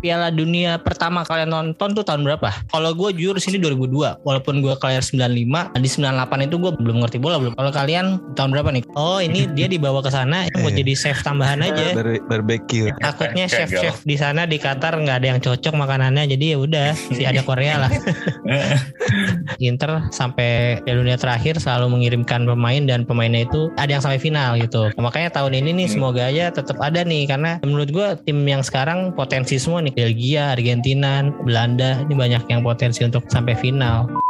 Piala Dunia pertama kalian nonton tuh tahun berapa? Kalau gue jujur sini 2002, walaupun gue kalian 95, di 98 itu gue belum ngerti bola belum. Kalau kalian tahun berapa nih? Oh ini dia dibawa ke sana buat jadi chef tambahan aja. Bar barbecue. Takutnya chef-chef di sana di Qatar nggak ada yang cocok makanannya, jadi ya udah si ada Korea lah. Inter sampai Piala Dunia terakhir selalu mengirimkan pemain dan pemainnya itu ada yang sampai final gitu. Makanya tahun ini nih semoga aja tetap ada nih karena menurut gue tim yang sekarang potensi semua nih Belgia, Argentina, Belanda ini banyak yang potensi untuk sampai final.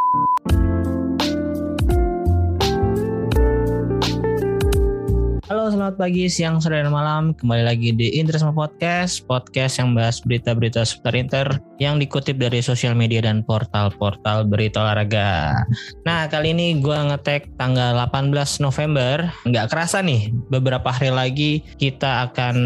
Selamat pagi, siang, sore, dan malam. Kembali lagi di Interisme Podcast, podcast yang bahas berita-berita seputar Inter yang dikutip dari sosial media dan portal-portal berita olahraga. Nah, kali ini gue ngetek tanggal 18 November. Nggak kerasa nih, beberapa hari lagi kita akan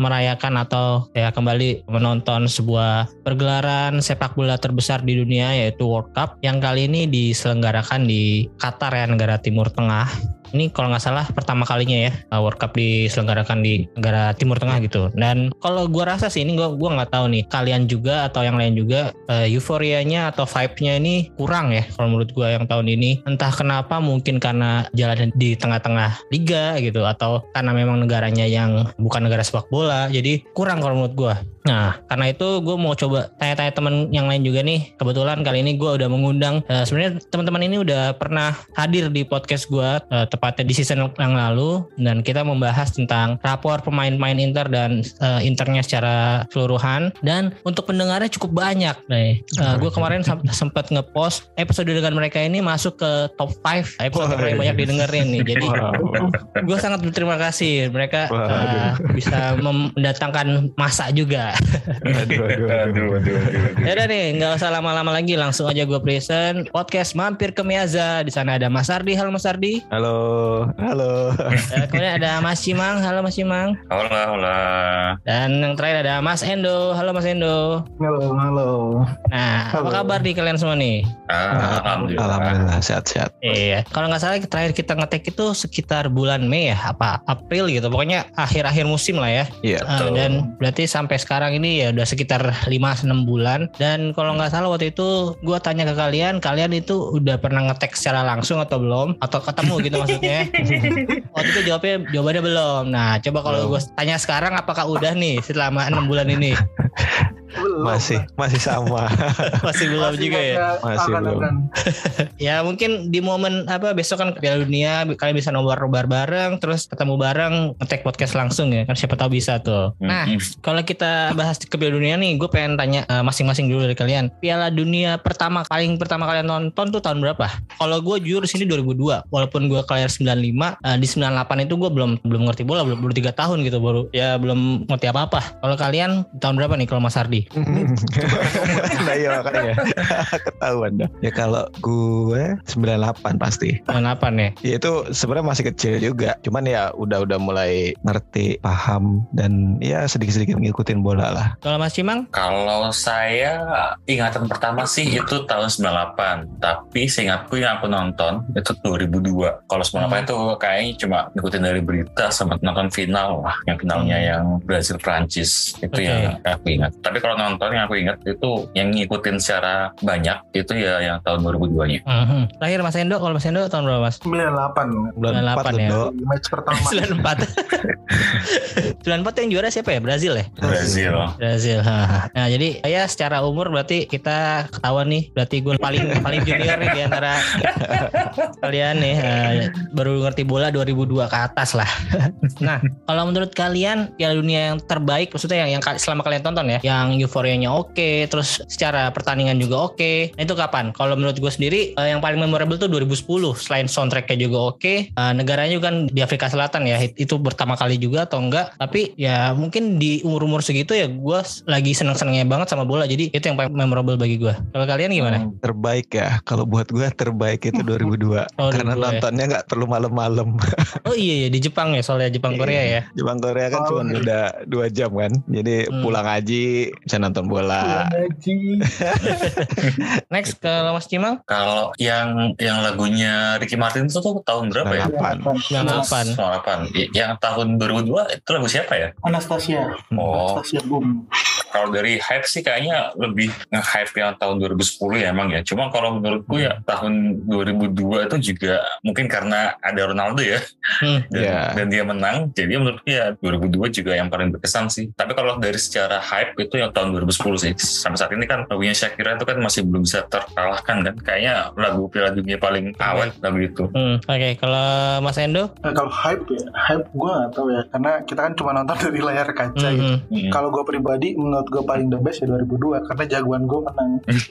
merayakan atau ya kembali menonton sebuah pergelaran sepak bola terbesar di dunia yaitu World Cup yang kali ini diselenggarakan di Qatar ya, negara Timur Tengah ini kalau nggak salah pertama kalinya ya uh, World Cup diselenggarakan di negara Timur Tengah gitu. Dan kalau gua rasa sih ini gua gua nggak tahu nih kalian juga atau yang lain juga uh, euforianya atau vibe-nya ini kurang ya kalau menurut gua yang tahun ini. Entah kenapa mungkin karena jalan di tengah-tengah liga gitu atau karena memang negaranya yang bukan negara sepak bola jadi kurang kalau menurut gua. Nah, karena itu gue mau coba tanya-tanya temen yang lain juga nih. Kebetulan kali ini gue udah mengundang. Uh, Sebenarnya teman-teman ini udah pernah hadir di podcast gue uh, tepatnya di season yang lalu dan kita membahas tentang rapor pemain-pemain Inter dan uh, Internya secara keseluruhan. Dan untuk pendengarnya cukup banyak nih. Uh, gue kemarin sempat ngepost episode dengan mereka ini masuk ke top 5 episode yang paling banyak didengerin nih. Jadi gue sangat berterima kasih mereka uh, bisa mendatangkan masa juga aduh, aduh, aduh, aduh, aduh. Ya udah nih, nggak usah lama-lama lagi, langsung aja gue present podcast mampir ke Miaza. Di sana ada Mas Ardi, halo Mas Ardi. Halo, halo. Eh, kemudian ada Mas Cimang, halo Mas Cimang. Hola, hola. Dan yang terakhir ada Mas Endo, halo Mas Endo. Halo, halo. Nah, Halo. apa kabar di kalian semua nih? Ah, Alhamdulillah. Alhamdulillah sehat-sehat. Iya, kalau nggak salah terakhir kita ngetek itu sekitar bulan Mei ya, apa April gitu. Pokoknya akhir-akhir musim lah ya. Iya. Uh, Betul. dan berarti sampai sekarang ini ya udah sekitar 5-6 bulan. Dan kalau nggak salah waktu itu gue tanya ke kalian kalian itu udah pernah ngetek secara langsung atau belum? Atau ketemu gitu maksudnya? Waktu itu jawabnya jawabannya belum. Nah coba kalau gue tanya sekarang apakah udah nih selama enam bulan ini Belum. Masih, masih sama. masih belum juga ya Masih belum. akan-akan. ya mungkin di momen apa besok kan Piala Dunia kalian bisa nobar-nobar bareng terus ketemu bareng ngetek podcast langsung ya kan siapa tahu bisa tuh nah Mm-mm. Kalau kita bahas ke Piala Dunia nih, gue pengen tanya eh, masing-masing dulu dari kalian. Piala Dunia pertama paling pertama kalian nonton tuh tahun berapa? Kalau gue jujur sini 2002, walaupun gue kalian 95, eh, di 98 itu gue belum belum ngerti bola, belum belum tiga tahun gitu baru ya belum ngerti apa-apa. Kalau kalian tahun berapa nih kalau Mas Ardi? nah iya makanya ketahuan dah. Ya kalau gue 98 pasti. 98 ya. Ya itu sebenarnya masih kecil juga. Cuman ya udah udah mulai ngerti, paham dan ya sedikit-sedikit ngikutin bola lah. Kalau Mas Cimang? Kalau saya ingatan pertama sih itu tahun 98, tapi seingatku yang aku nonton itu 2002. Kalau 98 itu kayaknya cuma ngikutin dari berita sama nonton final lah, yang finalnya yang Brazil Prancis itu Oke. yang aku ingat. Tapi kalau nonton yang aku ingat itu yang ngikutin secara banyak itu ya yang tahun 2002-nya. Mhm. Terakhir Mas Endo, kalau Mas Endo tahun berapa Mas? 98 Bulan 98 4 ya. match pertama 94. 94 yang juara siapa ya? Brazil ya? Brazil. Brazil. Nah, jadi ya secara umur berarti kita ketahuan nih, berarti gue paling paling junior nih di antara kalian nih. eh, baru ngerti bola 2002 ke atas lah. nah, kalau menurut kalian Piala Dunia yang terbaik maksudnya yang, yang selama kalian tonton ya, yang emang euforianya oke, terus secara pertandingan juga oke. Nah itu kapan? Kalau menurut gue sendiri eh, yang paling memorable tuh 2010. Selain soundtracknya juga oke, eh, negaranya juga kan di Afrika Selatan ya. Itu pertama kali juga atau enggak? Tapi ya mungkin di umur-umur segitu ya gue lagi seneng-senengnya banget sama bola. Jadi itu yang paling memorable bagi gue. Kalau kalian gimana? Terbaik ya. Kalau buat gue terbaik itu 2002. Oh, Karena 2002 ya. nontonnya nggak perlu malam-malam. Oh iya ya di Jepang ya soalnya Jepang Korea ya. Jepang Korea kan Oh, cuma iya. beda dua jam kan. Jadi Hmm. pulang haji bisa nonton bola. Gaji. Next ke Mas Cimang. Kalau yang yang lagunya Ricky Martin itu tuh tahun berapa ya? Apaan? Yang kapan? 98. I- Yang tahun 2002 itu lagu siapa ya? Anastasia. Oh, Anastasia Boom. Kalau dari hype sih kayaknya lebih nge-hype yang tahun 2010 ya emang ya. Cuma kalau menurutku ya tahun 2002 itu juga mungkin karena ada Ronaldo ya. Hmm. Dan, Iya. dan dia menang. Jadi menurutku ya 2002 juga yang paling berkesan sih. Tapi kalau dari secara hype itu yang tahun 2010 sih. Sampai saat ini kan lagunya Shakira itu kan masih belum bisa terkalahkan kan. Kayaknya lagu Piala Dunia paling awet lagu itu. Hmm, Oke, kalau Mas Endo, Nah, kalau hype ya, hype gue gak tahu ya, karena kita kan cuma nonton dari layar kaca gitu. Mhm. Hmm. Kalau gue pribadi, menurut gue paling the best ya 2002, karena jagoan gue menang.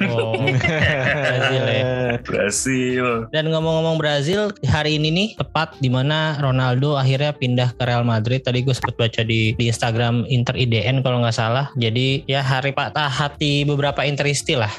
oh, Brazil ya. Brasil. Dan ngomong-ngomong Brazil, hari ini nih tepat di mana Ronaldo akhirnya pindah ke Real Madrid. Tadi gue sempat baca di, di Instagram Inter IDN kalau nggak salah. Jadi ya hari patah hati beberapa Interisti lah.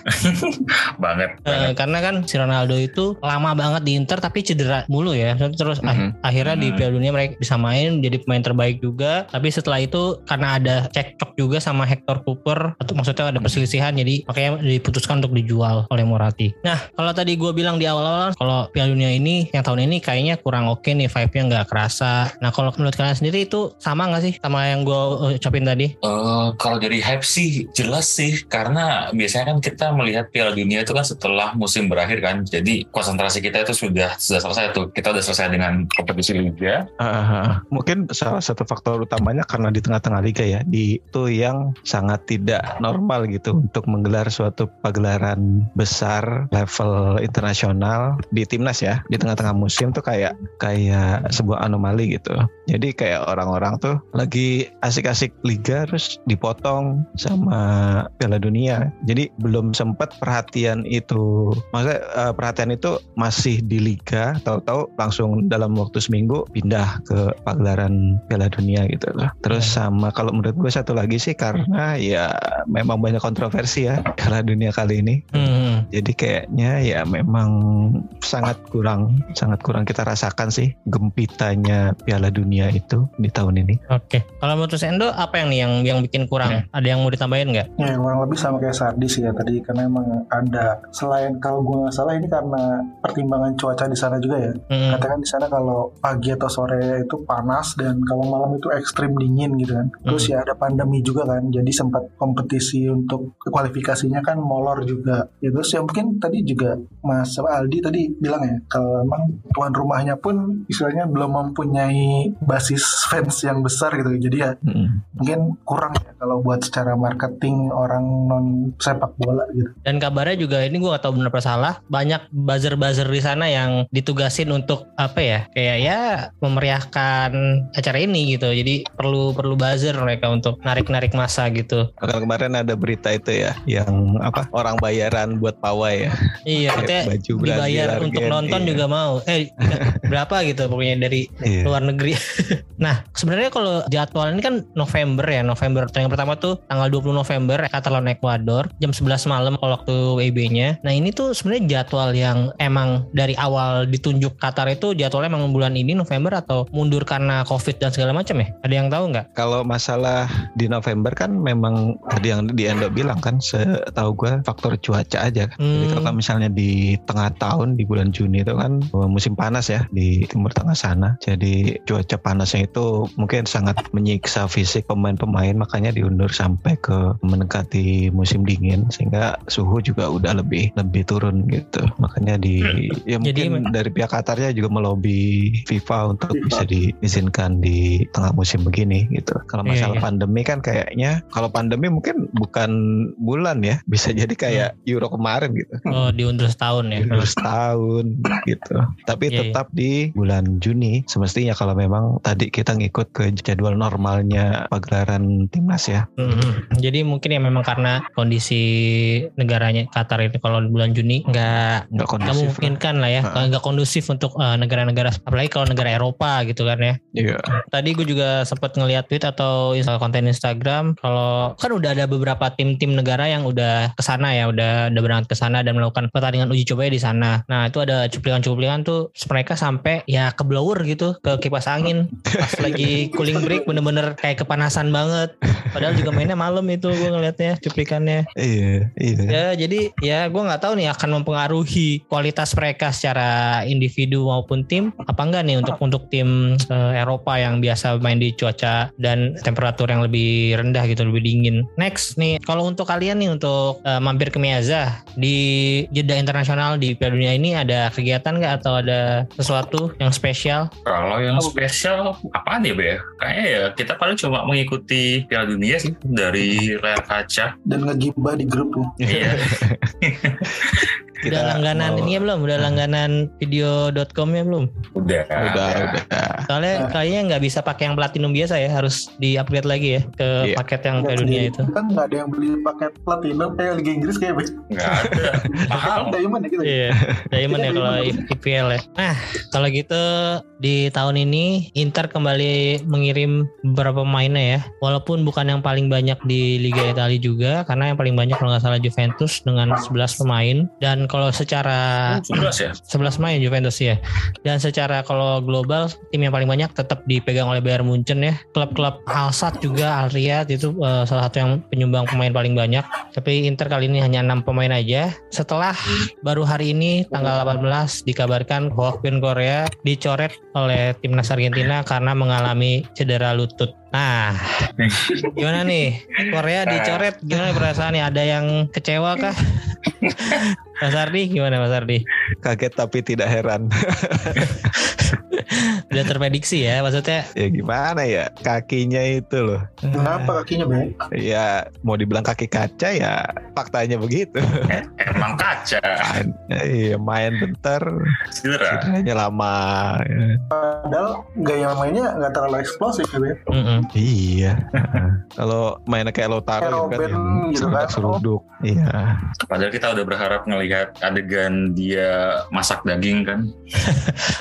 Banget. Eh, banget. karena kan si Ronaldo itu lama banget di Inter tapi cedera mulu ya. Terus ah- Mhm. akhirnya di Mhm. Piala Dunia mereka bisa main jadi pemain terbaik juga. Tapi setelah itu karena ada cekcok juga sama Hector Cooper atau maksudnya ada perselisihan jadi makanya diputuskan untuk dijual oleh Morati. Nah, kalau tadi gue bilang di awal-awal kalau Piala Dunia ini yang tahun ini kayaknya kurang oke nih vibe-nya nggak kerasa. Nah, kalau menurut kalian sendiri itu sama nggak sih sama yang gue ucapin tadi? Eh, kalau dari hype sih jelas sih karena biasanya kan kita melihat Piala Dunia itu kan setelah musim berakhir kan jadi konsentrasi kita itu sudah sudah selesai tuh kita udah selesai dengan kompetisi liga Ah, mungkin salah satu faktor utamanya karena di tengah-tengah liga ya, di itu yang sangat tidak normal gitu untuk menggelar suatu pagelaran besar level internasional di timnas ya di tengah-tengah musim tuh kayak kayak sebuah anomali gitu. Jadi kayak orang-orang tuh lagi asik-asik liga terus dipotong sama Piala Dunia. Jadi belum sempat perhatian itu, maksudnya eh, perhatian itu masih di liga, tahu-tahu langsung dalam waktu seminggu pindah ke pagelaran Piala Dunia gitu loh. Terus sama kalau menurut gue satu lagi sih karena ya memang banyak kontroversi ya Piala Dunia kali ini. Hmm. Jadi kayaknya ya memang sangat kurang sangat kurang kita rasakan sih gempitanya Piala Dunia itu di tahun ini. Oke. Kalau menurut Endo apa yang nih yang yang bikin kurang? Ada yang mau ditambahin nggak? Ya kurang lebih sama kayak Sardi sih ya tadi karena emang ada selain kalau gue nggak salah ini karena pertimbangan cuaca di sana juga ya. Hmm. Katakan di sana kalau pagi atau sore itu panas dan kalau malam itu ekstrim dingin gitu kan. Terus ya ada pandemi juga kan. Jadi sempat kompetisi untuk kualifikasinya kan molor juga. Ya terus ya mungkin tadi juga Mas Aldi tadi bilang ya kalau emang tuan rumahnya pun istilahnya belum mempunyai basis fans yang besar gitu. Jadi ya Mm. mungkin kurang ya kalau buat secara marketing orang non sepak bola gitu. Dan kabarnya juga ini gue gak tahu benar apa salah banyak buzzer-buzzer di sana yang ditugasin untuk apa ya kayak ya memeriahkan acara ini gitu. Jadi perlu perlu buzzer mereka untuk narik-narik masa gitu. Bahkan kemarin ada berita itu ya yang apa orang bayaran buat pawai ya. Iya, baju Brazil, dibayar untuk Argen, nonton iya. juga mau. Eh berapa gitu pokoknya dari Iya. luar negeri. nah, sebenarnya kalau jadwal ini kan November ya. November yang pertama tuh tanggal 20 November Qatar lawan Ekuador jam 11 malam kalau waktu WIB-nya. Nah, ini tuh sebenarnya jadwal yang emang dari awal ditunjuk Qatar itu jadwalnya emang bulan ini November atau mundur karena Covid dan segala macam ya? Ada yang tahu nggak? Kalau masalah di November kan memang tadi yang di Endo bilang kan setahu gue faktor cuaca aja kan. Jadi Hmm. kalau misalnya di tengah tahun di bulan Juni itu kan uh, musim panas ya di timur tengah sana. Jadi cuaca panasnya itu mungkin sangat menyiksa fisik pemain-pemain makanya diundur sampai ke mendekati musim dingin sehingga suhu juga udah lebih lebih turun gitu. Makanya di ya Jadi mungkin dari pihak Qatarnya juga melobi FIFA untuk FIFA. bisa diizinkan di tengah musim begini gitu. Kalau Iya, masalah iya. pandemi kan kayaknya kalau pandemi mungkin bukan bulan ya, bisa jadi kayak Euro kemarin gitu. Oh diundur setahun ya. Terus tahun gitu. Tapi Iya, iya. tetap di bulan Juni semestinya kalau memang tadi kita ngikut ke jadwal normalnya pagelaran timnas ya. Mhm. Jadi mungkin ya memang karena kondisi negaranya Qatar itu kalau di bulan Juni nggak Nggak kondusif. lah. memungkinkan lah ya, nggak kondusif untuk eh, negara-negara apalagi kalau negara Eropa gitu kan ya. Iya. Tadi gue juga sempat ngeliat tweet atau konten Instagram kalau kan udah ada beberapa tim-tim negara yang udah ke sana ya, udah udah berangkat ke sana dan melakukan pertandingan uji coba di sana. Nah, itu ada cuplikan-cuplikan tuh mereka sampai ya ke blower gitu, ke kipas angin pas lagi cooling break bener-bener kayak kepanasan banget. Padahal juga mainnya malam itu gue ngeliatnya cuplikannya. Iya, iya. Ya jadi ya gue nggak tahu nih akan mempengaruhi kualitas mereka secara individu maupun tim apa enggak nih untuk untuk tim eh, Eropa yang biasa main di cuaca dan temperatur yang lebih rendah gitu lebih dingin. Next nih kalau untuk kalian nih untuk eh, mampir ke Miazah di jeda internasional di Piala Dunia ini ada kegiatan nggak atau ada sesuatu yang spesial? Kalau yang spesial apaan ya Be? Kayaknya ya kita paling cuma mengikuti Piala Dunia sih dari layar kaca. dan ngegibah di grup ya. Iya. udah langganan mau- ini ya belum? Udah langganan video.com ya belum? Udah. Udah, udah. Soalnya Nah. kayaknya nggak bisa pakai yang platinum biasa ya, harus di-upgrade lagi ya ke Iya. paket yang Piala Dunia itu. kan nggak ada yang beli paket platinum kayak Liga Inggris kayak. Nggak ada. Mahal. Diamond ya kita Iya, Diamond ya Kita kalau. IPL ya. Nah, kalau gitu di tahun ini Inter kembali mengirim beberapa pemainnya ya. Walaupun bukan yang paling banyak di Liga Italia juga, karena yang paling banyak kalau nggak salah Juventus dengan 11 pemain. Dan kalau secara Oh, 11 ya? 11 main Juventus ya. Dan secara kalau global tim yang paling banyak tetap dipegang oleh Bayern Munchen ya. Klub-klub Alsat juga Al Riyad itu eh, salah satu yang penyumbang pemain paling banyak. Tapi Inter kali ini hanya enam pemain aja. Setelah baru hari ini tanggal 18 dikabarkan bahwa Queen Korea dicoret oleh timnas Argentina karena mengalami cedera lutut. Nah, gimana nih? Korea dicoret gimana perasaannya? Ada yang kecewa kah? Mas Ardi gimana Mas Ardi? Kaget tapi tidak heran. Udah terprediksi ya maksudnya ya gimana ya? Kakinya itu loh. Kenapa kakinya Be? Ya mau dibilang kaki kaca ya faktanya begitu. Eh, Emang kaca. Iya main bentar, Cedera. cederanya lama. ya. Padahal gaya mainnya nggak terlalu eksplosif ya Be. Mm-mm. Iya. Kalau mainnya kayak Lautaro gitu kan yang gitu kan. seruduk. Iya. Padahal kita udah berharap ngelihat adegan dia masak daging kan.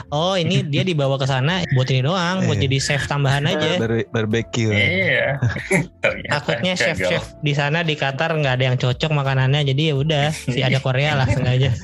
Oh ini dia dibawa ke sana buat ini doang buat Iya. jadi chef tambahan aja Bar barbecue. Iya. Ternyata takutnya chef-chef di sana di Qatar nggak ada yang cocok makanannya jadi ya udah si ada Korea lah sengaja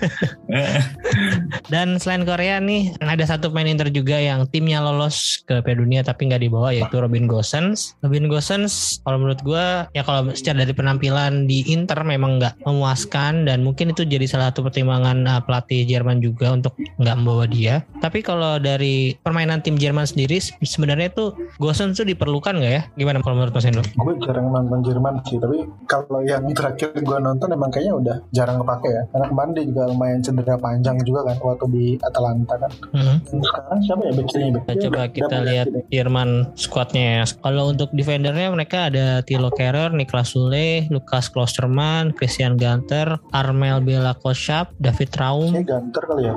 dan selain Korea nih ada satu pemain Inter juga yang timnya lolos ke Piala Dunia tapi nggak dibawa yaitu Robin Gosens Robin Gosens kalau menurut gua ya kalau secara dari penampilan di Inter memang nggak memuaskan dan mungkin itu jadi salah satu pertimbangan uh, pelatih Jerman juga untuk nggak membawa dia tapi kalau dari permainan tim Jerman sendiri se- sebenarnya tuh Gosens tuh diperlukan nggak ya gimana kalau menurut Mas Hendro? Gue jarang nonton Jerman sih, tapi kalau yang terakhir gue nonton emang kayaknya udah jarang kepake ya. Karena kemarin dia juga lumayan cedera panjang juga kan waktu di Atalanta kan. Mhm. Dan sekarang siapa ya back kirinya? Back Nah, kiri coba kita udah lihat. Jerman squadnya ya. Kalau untuk defendernya mereka ada Thilo Kehrer, Niklas Sule, Lukas Klosterman, Christian Ganter, Armel Bela Koshap, David Raum, Kayaknya ganter kali ya.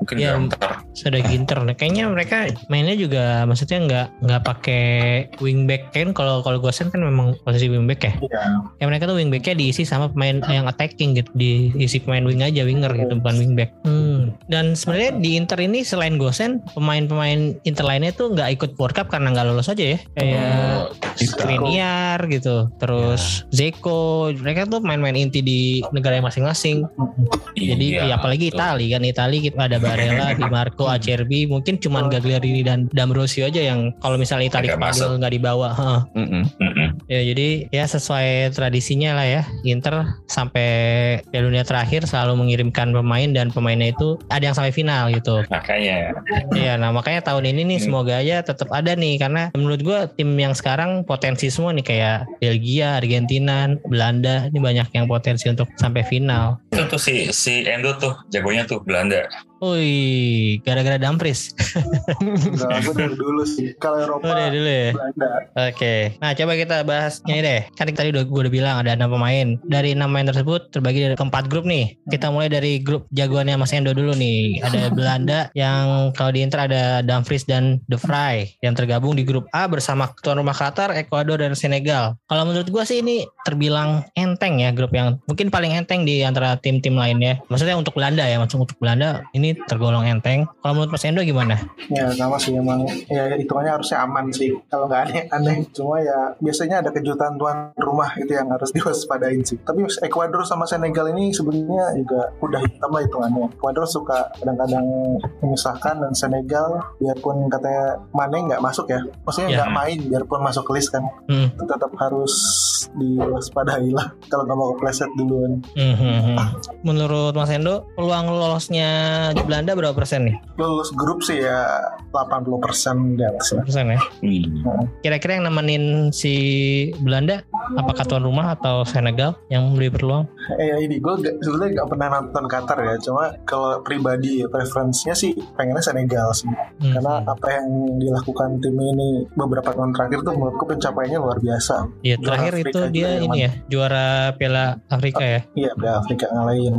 Mungkin Iya. ganter. sudah Ginter. Nah, kayaknya mereka mainnya juga maksudnya nggak nggak pakai wingback kan kalau kalau Gosen kan memang posisi wingback ya. Iya. Ya mereka tuh wingbacknya diisi sama pemain yang attacking gitu, diisi pemain wing aja winger gitu bukan wingback. Hmm. Dan sebenarnya di Inter ini selain Gosen, pemain-pemain Inter lainnya tuh nggak ikut World Cup karena nggak lolos aja ya. Kayak Skriniar gitu, terus Zeko, mereka tuh main-main inti di negara masing-masing. Jadi Iya, ya, apalagi betul. Itali kan Itali kita ada Barella, Di Marco, Acerbi, mungkin cuman Gagliardini dan D'Ambrosio aja yang kalau misalnya Itali Agak kepanggil masuk. nggak dibawa. Heeh. Mm-mm. Mm-mm. Ya jadi ya sesuai tradisinya lah ya Inter sampai Piala Dunia terakhir selalu mengirimkan pemain dan pemainnya itu ada yang sampai final gitu. Makanya Iya, nah makanya tahun ini nih Hmm. semoga aja tetap ada nih karena menurut tim yang sekarang potensi semua nih kayak Belgia, Argentina, Belanda ini banyak yang potensi untuk sampai final. itu tuh si si Endo tuh jagonya tuh Belanda. Wih, gara-gara Dumfries. Enggak, gue dari dulu sih. Kalau Eropa Udah dulu ya. Belanda. Oke, nah coba kita bahas ini deh. Kan tadi udah gue udah bilang ada enam pemain. Dari enam pemain tersebut terbagi dari keempat grup nih. Kita mulai dari grup jagoannya Mas Endo dulu nih. Ada Belanda yang kalau di Inter ada Dumfries dan De Vrij yang tergabung di grup A bersama tuan rumah Qatar, Ekuador dan Senegal. Kalau menurut gue sih ini terbilang enteng ya grup yang mungkin paling enteng di antara tim-tim lainnya. Maksudnya untuk Belanda ya, maksud untuk Belanda ini tergolong enteng. Kalau menurut Mas Endo gimana? Ya sama sih emang ya hitungannya harusnya aman sih kalau nggak aneh-aneh. Cuma ya biasanya ada kejutan tuan rumah itu yang harus diwaspadain sih. Tapi Ekuador sama Senegal ini sebenarnya juga udah hitam lah hitungannya. Ekuador suka kadang-kadang menyusahkan dan Senegal biarpun katanya Mane nggak masuk ya, maksudnya Ya. nggak main biarpun masuk list kan, Hmm. tetap harus diwaspadai lah kalau nggak mau kepleset duluan. Hmm, hmm, hmm. Menurut Mas Endo, peluang lolosnya Belanda berapa persen nih? Lulus grup sih ya 80% di atas lah. Persen ya. Hmm. Kira-kira yang nemenin si Belanda apakah tuan rumah atau Senegal yang lebih berpeluang? Eh ya ini gue gak, sebenarnya gak pernah nonton Qatar ya cuma kalau pribadi preferensinya sih pengennya Senegal sih Hmm. karena apa yang dilakukan tim ini beberapa tahun terakhir tuh menurutku pencapaiannya luar biasa Ya Juara terakhir Afrika itu dia ini ya juara Piala Afrika ya. iya udah Afrika ngalahin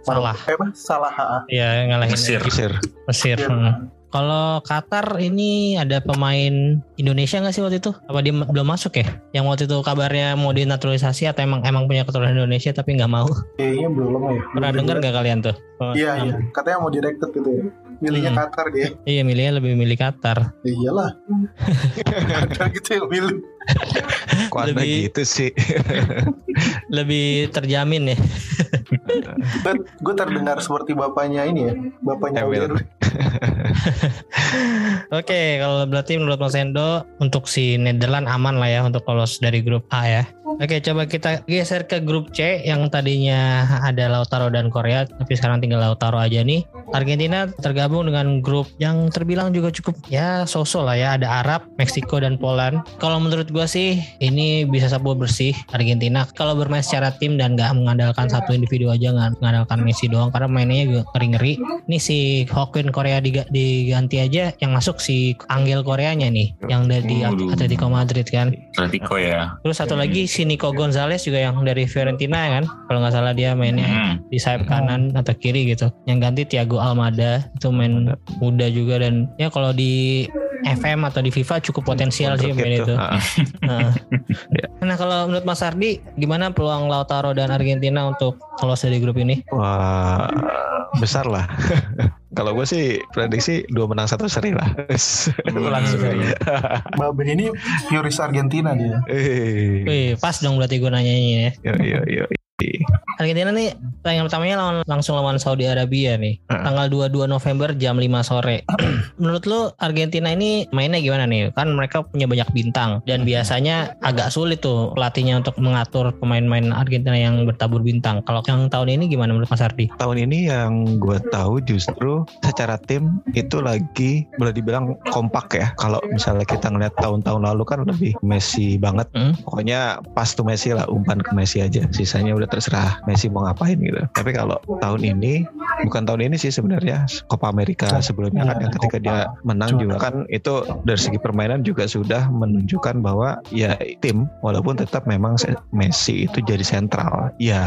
Salah. eh, apa salah ha. Ya ngalahin Mesir. Mesir. Mesir. Iya. hmm. Kalau Qatar ini ada pemain Indonesia nggak sih waktu itu? Apa dia belum masuk ya? Yang waktu itu kabarnya mau dinaturalisasi atau emang emang punya keturunan Indonesia tapi nggak mau? kayaknya belum ya Pernah Belum dengar nggak kalian tuh? Oh, iya um, iya katanya mau direkrut gitu ya milihnya Hmm. Qatar dia Iya milihnya lebih milih Qatar. ya iyalah ada gitu yang milih Kok Lebih- gitu sih? Lebih terjamin ya. gue terdengar seperti bapaknya ini ya bapaknya Emil. Aguero. Oke, kalau berarti menurut Mas Endo untuk si Netherlands aman lah ya untuk lolos dari grup A ya. Oke, coba kita geser ke grup C yang tadinya ada Lautaro dan Korea, tapi sekarang tinggal Lautaro aja nih. Argentina tergabung dengan grup yang terbilang juga cukup ya sosok lah ya. Ada Arab, Meksiko dan Poland. Kalau menurut gua sih ini bisa sapu bersih Argentina. Kalau bermain secara tim dan nggak mengandalkan satu individu aja nggak mengandalkan Messi doang karena mainnya juga ngeri-ngeri. Ini si Hokin Korea diga- diganti aja yang masuk si Angel Koreanya nih yang dari. Atletico Madrid kan. Atletico ya. Terus satu lagi si Nico Gonzalez juga yang dari Fiorentina kan. Kalau nggak salah dia mainnya Hmm. di sayap kanan atau kiri gitu. Yang ganti Thiago Almada itu main muda juga dan ya kalau di FM atau di FIFA cukup potensial sih Untuk main itu. ah. Nah. Ya. nah kalau menurut Mas Ardi gimana peluang Lautaro dan Argentina untuk lolos dari grup ini? Wah, besar lah. Kalau gue sih prediksi dua menang satu seri lah. Langsung aja. Babe ini Fioris Argentina dia Eh, Wih, pas dong berarti gue nanyanya ya. yo yo yo. Argentina nih pertandingan pertamanya lawan langsung lawan Saudi Arabia nih. Heeh. Tanggal 22 November jam 5 sore. Menurut lu Argentina ini mainnya gimana nih? Kan mereka punya banyak bintang dan biasanya agak sulit tuh pelatihnya untuk mengatur pemain-pemain Argentina yang bertabur bintang. Kalau yang tahun ini gimana menurut Mas Ardi? Tahun ini yang gue tahu justru secara tim itu lagi boleh dibilang kompak ya. Kalau misalnya kita ngeliat tahun-tahun lalu kan lebih Messi banget. Hmm? Pokoknya pas tuh Messi lah umpan ke Messi aja. Sisanya udah terserah Messi mau ngapain gitu. Tapi kalau tahun ini bukan tahun ini sih sebenarnya Copa America sebelumnya kan yang ketika dia menang juga kan itu dari segi permainan juga sudah menunjukkan bahwa ya tim walaupun tetap memang Messi itu jadi sentral. Ya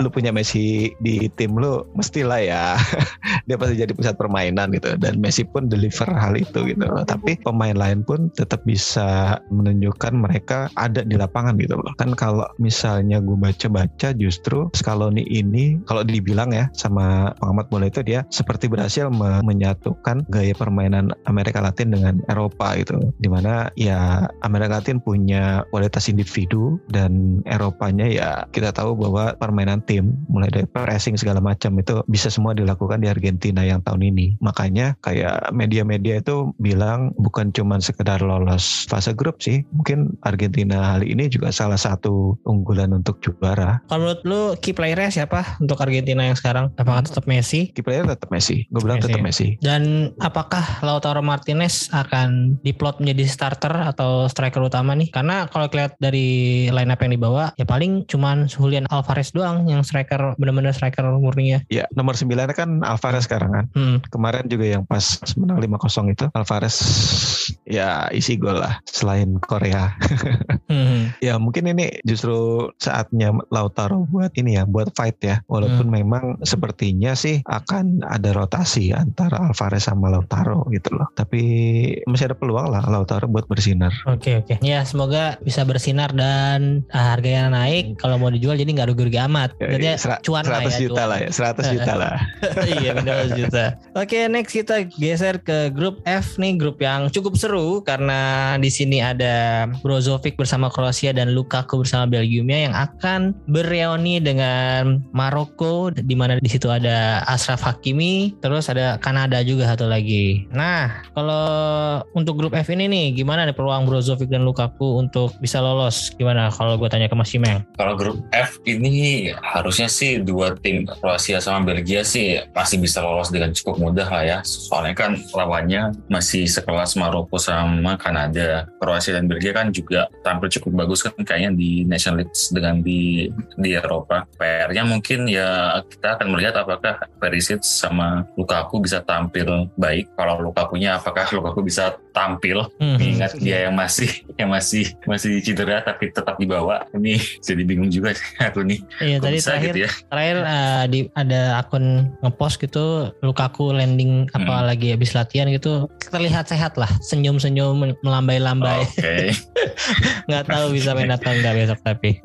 lu punya Messi di tim lu mestilah ya dia pasti jadi pusat permainan gitu dan Messi pun deliver hal itu gitu loh. Tapi pemain lain pun tetap bisa menunjukkan mereka ada di lapangan gitu loh. Kan kalau misalnya gue baca-baca justru Scaloni ini kalau dibilang ya sama pengamat bola itu dia seperti berhasil me- menyatukan gaya permainan Amerika Latin dengan Eropa gitu. Di mana ya Amerika Latin punya kualitas individu dan Eropanya ya kita tahu bahwa permainan tim mulai dari pressing segala macam itu bisa semua dilakukan di Argentina yang tahun ini. Makanya kayak media-media itu bilang bukan cuman sekedar lolos fase grup sih. Mungkin Argentina kali ini juga salah satu unggulan untuk juara. Kalau menurut lu key playernya siapa untuk Argentina yang sekarang? Apakah tetap Messi? Kipernya tetap Messi. Gue bilang Messi. tetap Messi. Dan apakah Lautaro Martinez akan diplot menjadi starter atau striker utama nih? Karena kalau lihat dari line up yang dibawa, ya paling cuman Julian Alvarez doang yang striker bener-bener striker murni ya. Ya, nomor 9 kan Alvarez sekarang kan. Hmm. Kemarin juga yang pas menang 5-0 itu Alvarez ya isi gol lah selain Korea. Hmm. Ya mungkin ini justru saatnya Lautaro buat ini ya, buat fight ya. Walaupun memang sepertinya sih akan ada rotasi antara Alvarez sama Lautaro gitu loh. Tapi masih ada peluang lah Lautaro buat bersinar. Oke oke. Ya semoga bisa bersinar dan ah, harganya naik. Kalau mau dijual jadi nggak rugi-rugi amat. Berarti Ya, Sera- cuan lah 100 ya. juta cuan. lah ya, 100 juta lah. iya benar juta. Oke next kita geser ke grup F nih grup yang cukup seru karena di sini ada Brozovic bersama Kroasia dan Lukaku bersama Belgiumnya yang akan bereuni dengan Maroko di mana di situ ada Ashraf Hakimi terus ada Kanada juga satu lagi. Nah kalau untuk grup F ini nih gimana nih peluang Brozovic dan Lukaku untuk bisa lolos? Gimana kalau gue tanya ke Mas Cimeng? Kalau grup F ini harusnya sih dua tim Kroasia sama Belgia sih masih bisa lolos dengan cukup mudah lah ya. Soalnya kan lawannya masih sekelas Maroko sama Kanada. Kroasia dan Belgia kan juga tampil cukup bagus kan kayaknya di Nation League dengan di di Eropa. PR-nya mungkin ya kita akan melihat apakah Perisic sama Lukaku bisa tampil baik. Kalau Lukakunya apakah Lukaku bisa tampil Hmm. Ingat dia yang masih yang masih masih cedera tapi tetap dibawa. Ini jadi bingung juga aku nih. Iya Kok tadi bisa terakhir gitu ya? terakhir eh, di ada akun ngepost gitu Lukaku landing apa Hmm. lagi habis latihan gitu terlihat sehat lah senyum-senyum melambai-lambai Oke. nggak tahu bisa main atau enggak besok tapi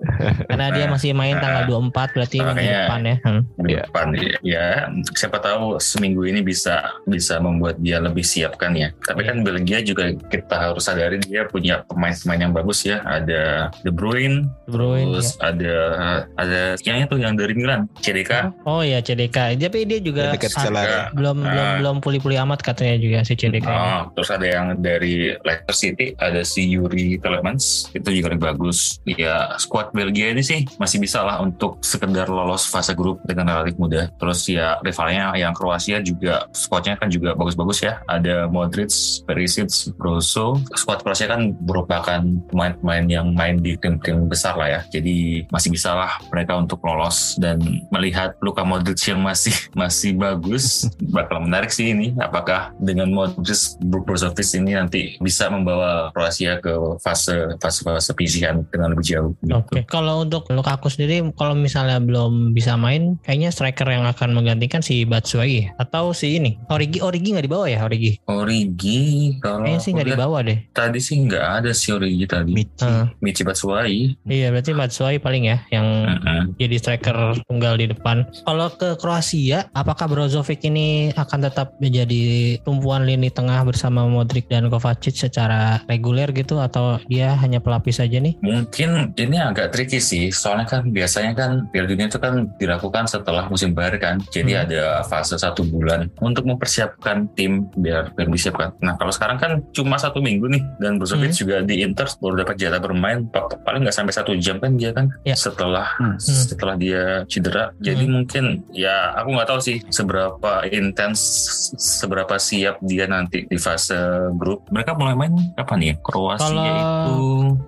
karena dia masih main tanggal 24 berarti minggu depan ya Hmm. Di Iya. depan ya siapa tahu seminggu ini bisa bisa membuat dia lebih siap kan ya. Tapi Iya. kan Belgia juga kita harus sadari dia punya pemain-pemain yang bagus ya. Ada De Bruyne, De Bruyne, terus ada ada yang itu yang dari Milan, CDK. oh ya CDK tapi dia juga ah, Celara. belum belum Ah. belum pulih-pulih amat katanya juga si CDK ini. Oh, terus ada yang dari Leicester City, ada si Yuri Telemans, itu juga lebih bagus. Ya, squad Belgia ini sih masih bisa lah untuk sekedar lolos fase grup dengan relatif mudah. Terus ya rivalnya yang Kroasia juga squadnya kan juga bagus-bagus ya. Ada Modric, Perisic, Brozo. Squad Kroasia kan merupakan pemain-pemain yang main di tim-tim besar lah ya. Jadi masih bisa lah mereka untuk lolos dan melihat Luka Modric yang masih masih bagus bakal menarik sih ini. Apakah dengan Modric Brozovic ini nanti bisa membawa Kroasia ke fase fase fase pilihan dengan lebih jauh. gitu. Oke, kalau untuk Lukaku sendiri, kalau misalnya belum bisa main, kayaknya striker yang akan menggantikan si Batshuayi atau si ini Origi Origi nggak dibawa ya Origi? Origi kalau Kayaknya sih nggak dibawa deh. tadi sih nggak ada si Origi tadi. Michi. Heeh. Michi Batshuayi. Iya berarti Batshuayi paling ya yang Heeh. jadi striker tunggal di depan. Kalau ke Kroasia, apakah Brozovic ini akan tetap menjadi tumpuan lini tengah bersama Modric dan Kovacic secara reguler gitu atau dia hanya pelapis saja nih? Mungkin ini agak tricky sih, soalnya kan biasanya kan Piala Dunia itu kan dilakukan setelah musim baru kan, jadi Hmm. ada fase satu bulan untuk mempersiapkan tim biar biar disiapkan. Nah kalau sekarang kan cuma satu minggu nih, dan Brozovic Hmm. juga di Inter baru dapat jatah bermain pa- paling nggak sampai satu jam kan dia kan Ya. setelah Hmm. setelah dia cedera. Jadi Hmm. mungkin ya aku nggak tahu sih seberapa intens, seberapa siap dia nanti di fase grup. Mereka mulai main kapan ya? Kroasia Kalau itu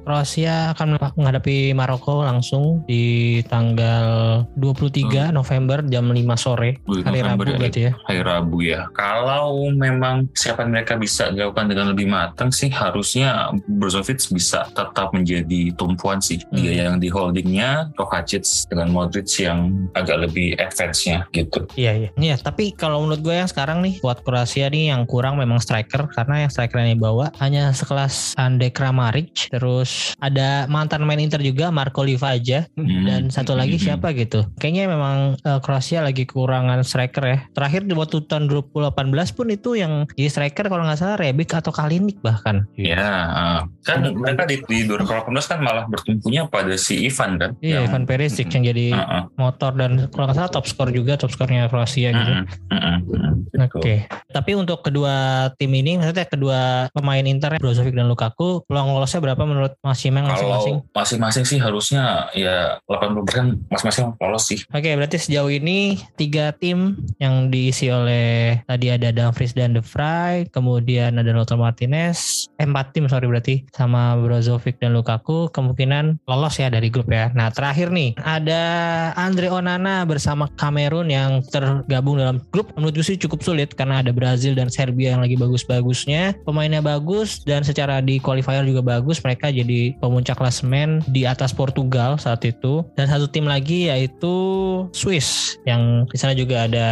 Kroasia akan menghadapi Maroko langsung di tanggal 23 November jam 5 sore hari Rabu November ya, berarti ya. hari Rabu ya. Kalau memang siapa mereka bisa dilakukan dengan lebih matang sih harusnya Brozovic bisa tetap menjadi tumpuan sih. Hmm. Dia yang di holdingnya, Kovacic dengan Modric yang agak lebih advance-nya gitu. Iya iya. Iya, tapi kalau menurut gue yang sekarang nih buat Kroasia nih yang kurang memang striker karena yang striker yang dibawa hanya sekelas Ande Kramaric, terus ada mantan main Inter juga Marco Livaja Hmm. dan satu lagi Hmm. siapa gitu. Kayaknya memang eh, Kroasia lagi kekurangan striker ya. Terakhir di waktu tahun 2018 pun itu yang jadi striker kalau nggak salah Rebic atau Kalinic bahkan. Ya, uh, kan mereka di, di 2018 kan malah bertumpunya pada si Ivan kan. Iya, Yang- Ivan Perisic yang jadi Uh, uh, motor dan kalau nggak salah top skor juga top skornya Kroasia gitu. uh, uh, uh, uh, gitu. Oke. Tapi untuk kedua tim ini, maksudnya kedua pemain Inter, Brozovic dan Lukaku, peluang lolosnya berapa menurut Mas Cimeng masing-masing? Kalau masing-masing sih harusnya ya 80% masing-masing lolos sih. Oke, berarti sejauh ini tiga tim yang diisi oleh tadi ada Dumfries dan De Vrij, kemudian ada Lautaro Martinez, eh, empat tim sorry berarti sama Brozovic dan Lukaku kemungkinan lolos ya dari grup ya. Nah terakhir nih ada Andre Onana bersama Kamerun yang tergabung dalam grup. Menurut sih cukup sulit karena ada Brazil dan Serbia yang lagi bagus-bagusnya, pemainnya bagus dan secara di qualifier juga bagus. Mereka jadi pemuncak klasemen di atas Portugal saat itu. Dan satu tim lagi yaitu Swiss yang di sana juga ada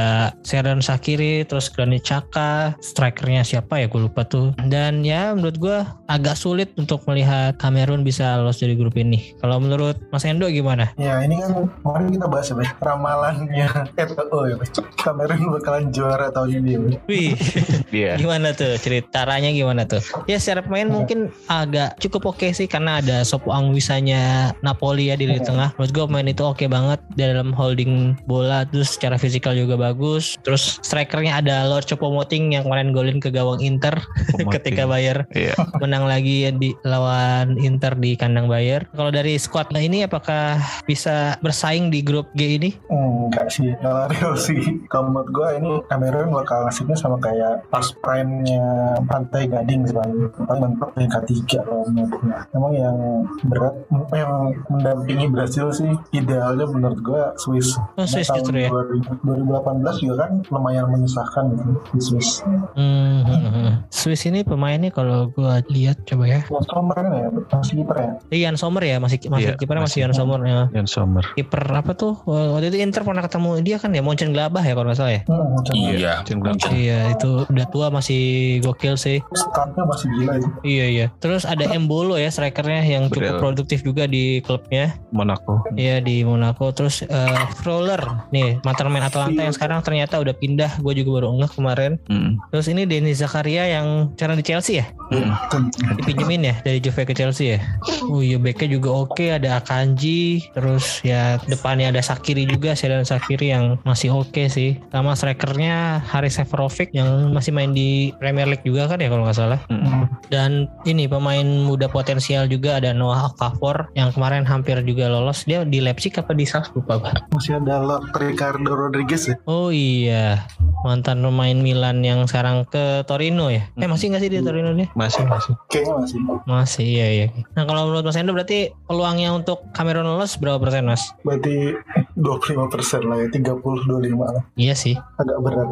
Seren Sakiri terus Granit Xhaka. Strikernya siapa ya? Gue lupa tuh dan ya menurut gue agak sulit untuk melihat Kamerun bisa lolos dari grup ini kalau menurut Mas Endo gimana? Ya ini kan kemarin kita bahas ya, ramalannya FAO ya. Kamerun bakalan juara tahun ini. Wih Iya. gimana tuh ceritanya gimana tuh? Ya secara pemain mungkin agak cukup oke sih karena ada Sopo Anguisanya Napoli ya di lini tengah. Menurut gue pemain itu oke banget dalam holding bola terus secara fisikal juga bagus. Terus strikernya ada Lord Choupo-Moting yang kemarin golin ke gawang Inter ketika Bayer Iya. menang lagi di lawan Inter di kandang Bayer. Kalau dari squad ini apakah bisa bersaing di grup G ini? Enggak sih, kalau real sih. Kalau menurut gue ini Kamerun bakal nasibnya sama kayak pas prime-nya Pantai Gading sebenarnya. Paling mentok peringkat tiga kalau menurut gue. Emang yang berat, yang mendampingi Brasil sih idealnya menurut gue Swiss. Oh, Swiss justru ya? tahun 2018 juga kan lumayan menyusahkan gitu di Swiss. Hmm, hmm, hmm. Swiss ini pemainnya kalau gua lihat coba ya. Yang kemarin ya, masih kiper ya. Ian Sommer ya masih masih Iya, kipernya masih masih. Ian Sommer ya. Jan Sommer. Kiper apa tuh? Waktu itu Inter pernah ketemu dia kan ya Monchen Glabah ya kalau nggak salah ya. Hmm, Iya. Gladbach. Iya itu udah tua masih gokil sih. Startnya masih gila itu. Iya iya. Terus ada Embolo ya strikernya yang cukup Betul. produktif juga di klubnya. Monaco. Iya di Monaco. Terus eh Froller nih mantan pemain Atalanta yang sekarang ternyata udah pindah. Gue juga baru ngeh kemarin. Mm. Terus ini Denis Zakaria yang sekarang di Chelsea ya? Mm. Dipinjemin ya dari Juve ke Chelsea ya? Oh iya backnya juga oke. Ada Akanji. Terus ya depannya ada Sakiri juga. Sedan Sakiri yang masih oke sih. Sama strikernya Haris Seferovic yang masih main di Premier League juga kan ya kalau nggak salah. Mm. Dan ini pemain muda potensial juga ada Noah Okafor yang kemarin hampir juga lolos. Dia di Leipzig apa di Salzburg Pak? Masih ada Lord Ricardo Rodriguez ya. Oh iya, mantan pemain Milan yang sekarang ke Torino ya? Eh masih nggak sih di Torino dia? Masih masih. Kayaknya masih. Masih iya iya. Nah kalau menurut Mas Endo berarti peluangnya untuk Cameron lolos berapa persen Mas? Berarti 25 persen lah ya, 30-25 lah. Iya sih. Agak berat.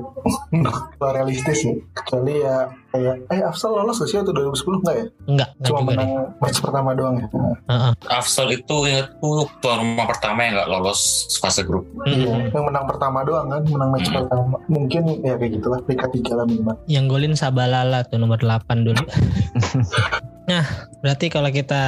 Kalau realistis ya. Kecuali ya kayak, eh Afsal lolos gak sih waktu 2010? Enggak ya? Enggak, enggak Cuma juga menang deh. match pertama doang ya. Nah, Heeh. Afsal itu ingatku tuan rumah pertama yang nggak lolos fase grup. Iya, Mm-mm. yang menang pertama doang kan, menang match Hmm. pertama. Mungkin ya kayak gitulah, peringkat tiga lah minimal. Yang golin Sabalala tuh nomor 8 dulu. nah, berarti kalau kita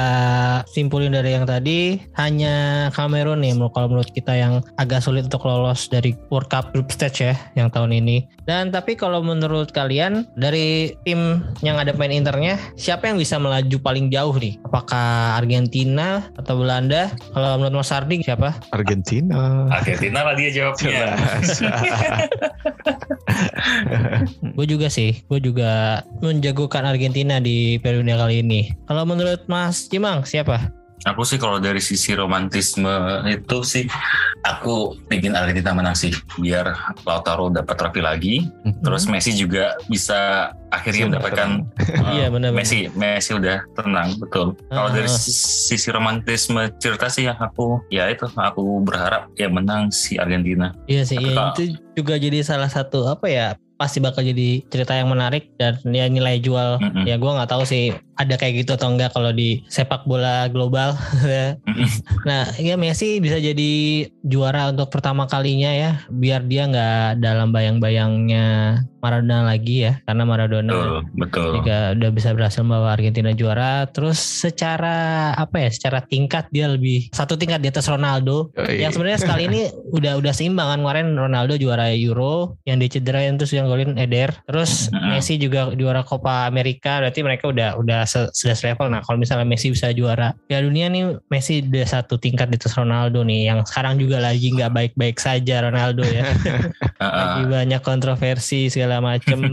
simpulin dari yang tadi hanya Cameroon nih menurut- kalau menurut kita yang agak sulit untuk lolos dari World Cup group stage ya yang tahun ini. Dan tapi kalau menurut kalian dari tim yang ada pemain internya siapa yang bisa melaju paling jauh nih? Apakah Argentina atau Belanda? Kalau menurut Mas Ardi siapa? Argentina. Argentina lah dia jawabnya. Gue juga sih, gue juga menjagokan Argentina di periode kali ini. Kalau menurut Mas Cimang siapa? Aku sih kalau dari sisi romantisme itu sih aku ingin Argentina menang sih biar Lautaro dapat trofi lagi. Terus Messi juga bisa akhirnya Sudah mendapatkan uh, Iya. Messi. Messi udah tenang betul. Kalau dari Ah. sisi sisi romantisme cerita sih yang aku ya itu aku berharap ya menang si Argentina. Iya sih, Tapi iya, kalau- itu juga jadi salah satu apa ya pasti bakal jadi cerita yang menarik dan ya nilai jual. Mm-mm. ya gua nggak tahu sih ada kayak gitu atau enggak kalau di sepak bola global. Nah ya Messi bisa jadi juara untuk pertama kalinya ya biar dia nggak dalam bayang-bayangnya Maradona lagi ya karena Maradona betul betul. juga udah bisa berhasil membawa Argentina juara. Terus secara apa ya secara tingkat dia lebih satu tingkat di atas Ronaldo. Yoi. yang sebenarnya sekali ini udah udah seimbang kan. Kemarin Ronaldo juara Euro yang dia cederain terus yang golin Eder. Terus. Messi juga juara Copa America. Berarti mereka udah udah sudah selevel nah kalau misalnya Messi bisa juara Piala Dunia nih Messi udah satu tingkat di atas Ronaldo nih yang sekarang juga lagi nggak baik-baik saja Ronaldo ya lagi banyak kontroversi segala macem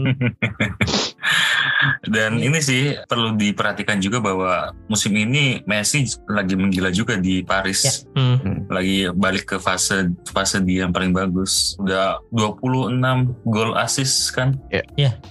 Dan ini sih perlu diperhatikan juga bahwa musim ini Messi lagi menggila juga di Paris. Ya. Hmm. Lagi balik ke fase fase dia yang paling bagus. Udah 26 gol assist kan. Ya.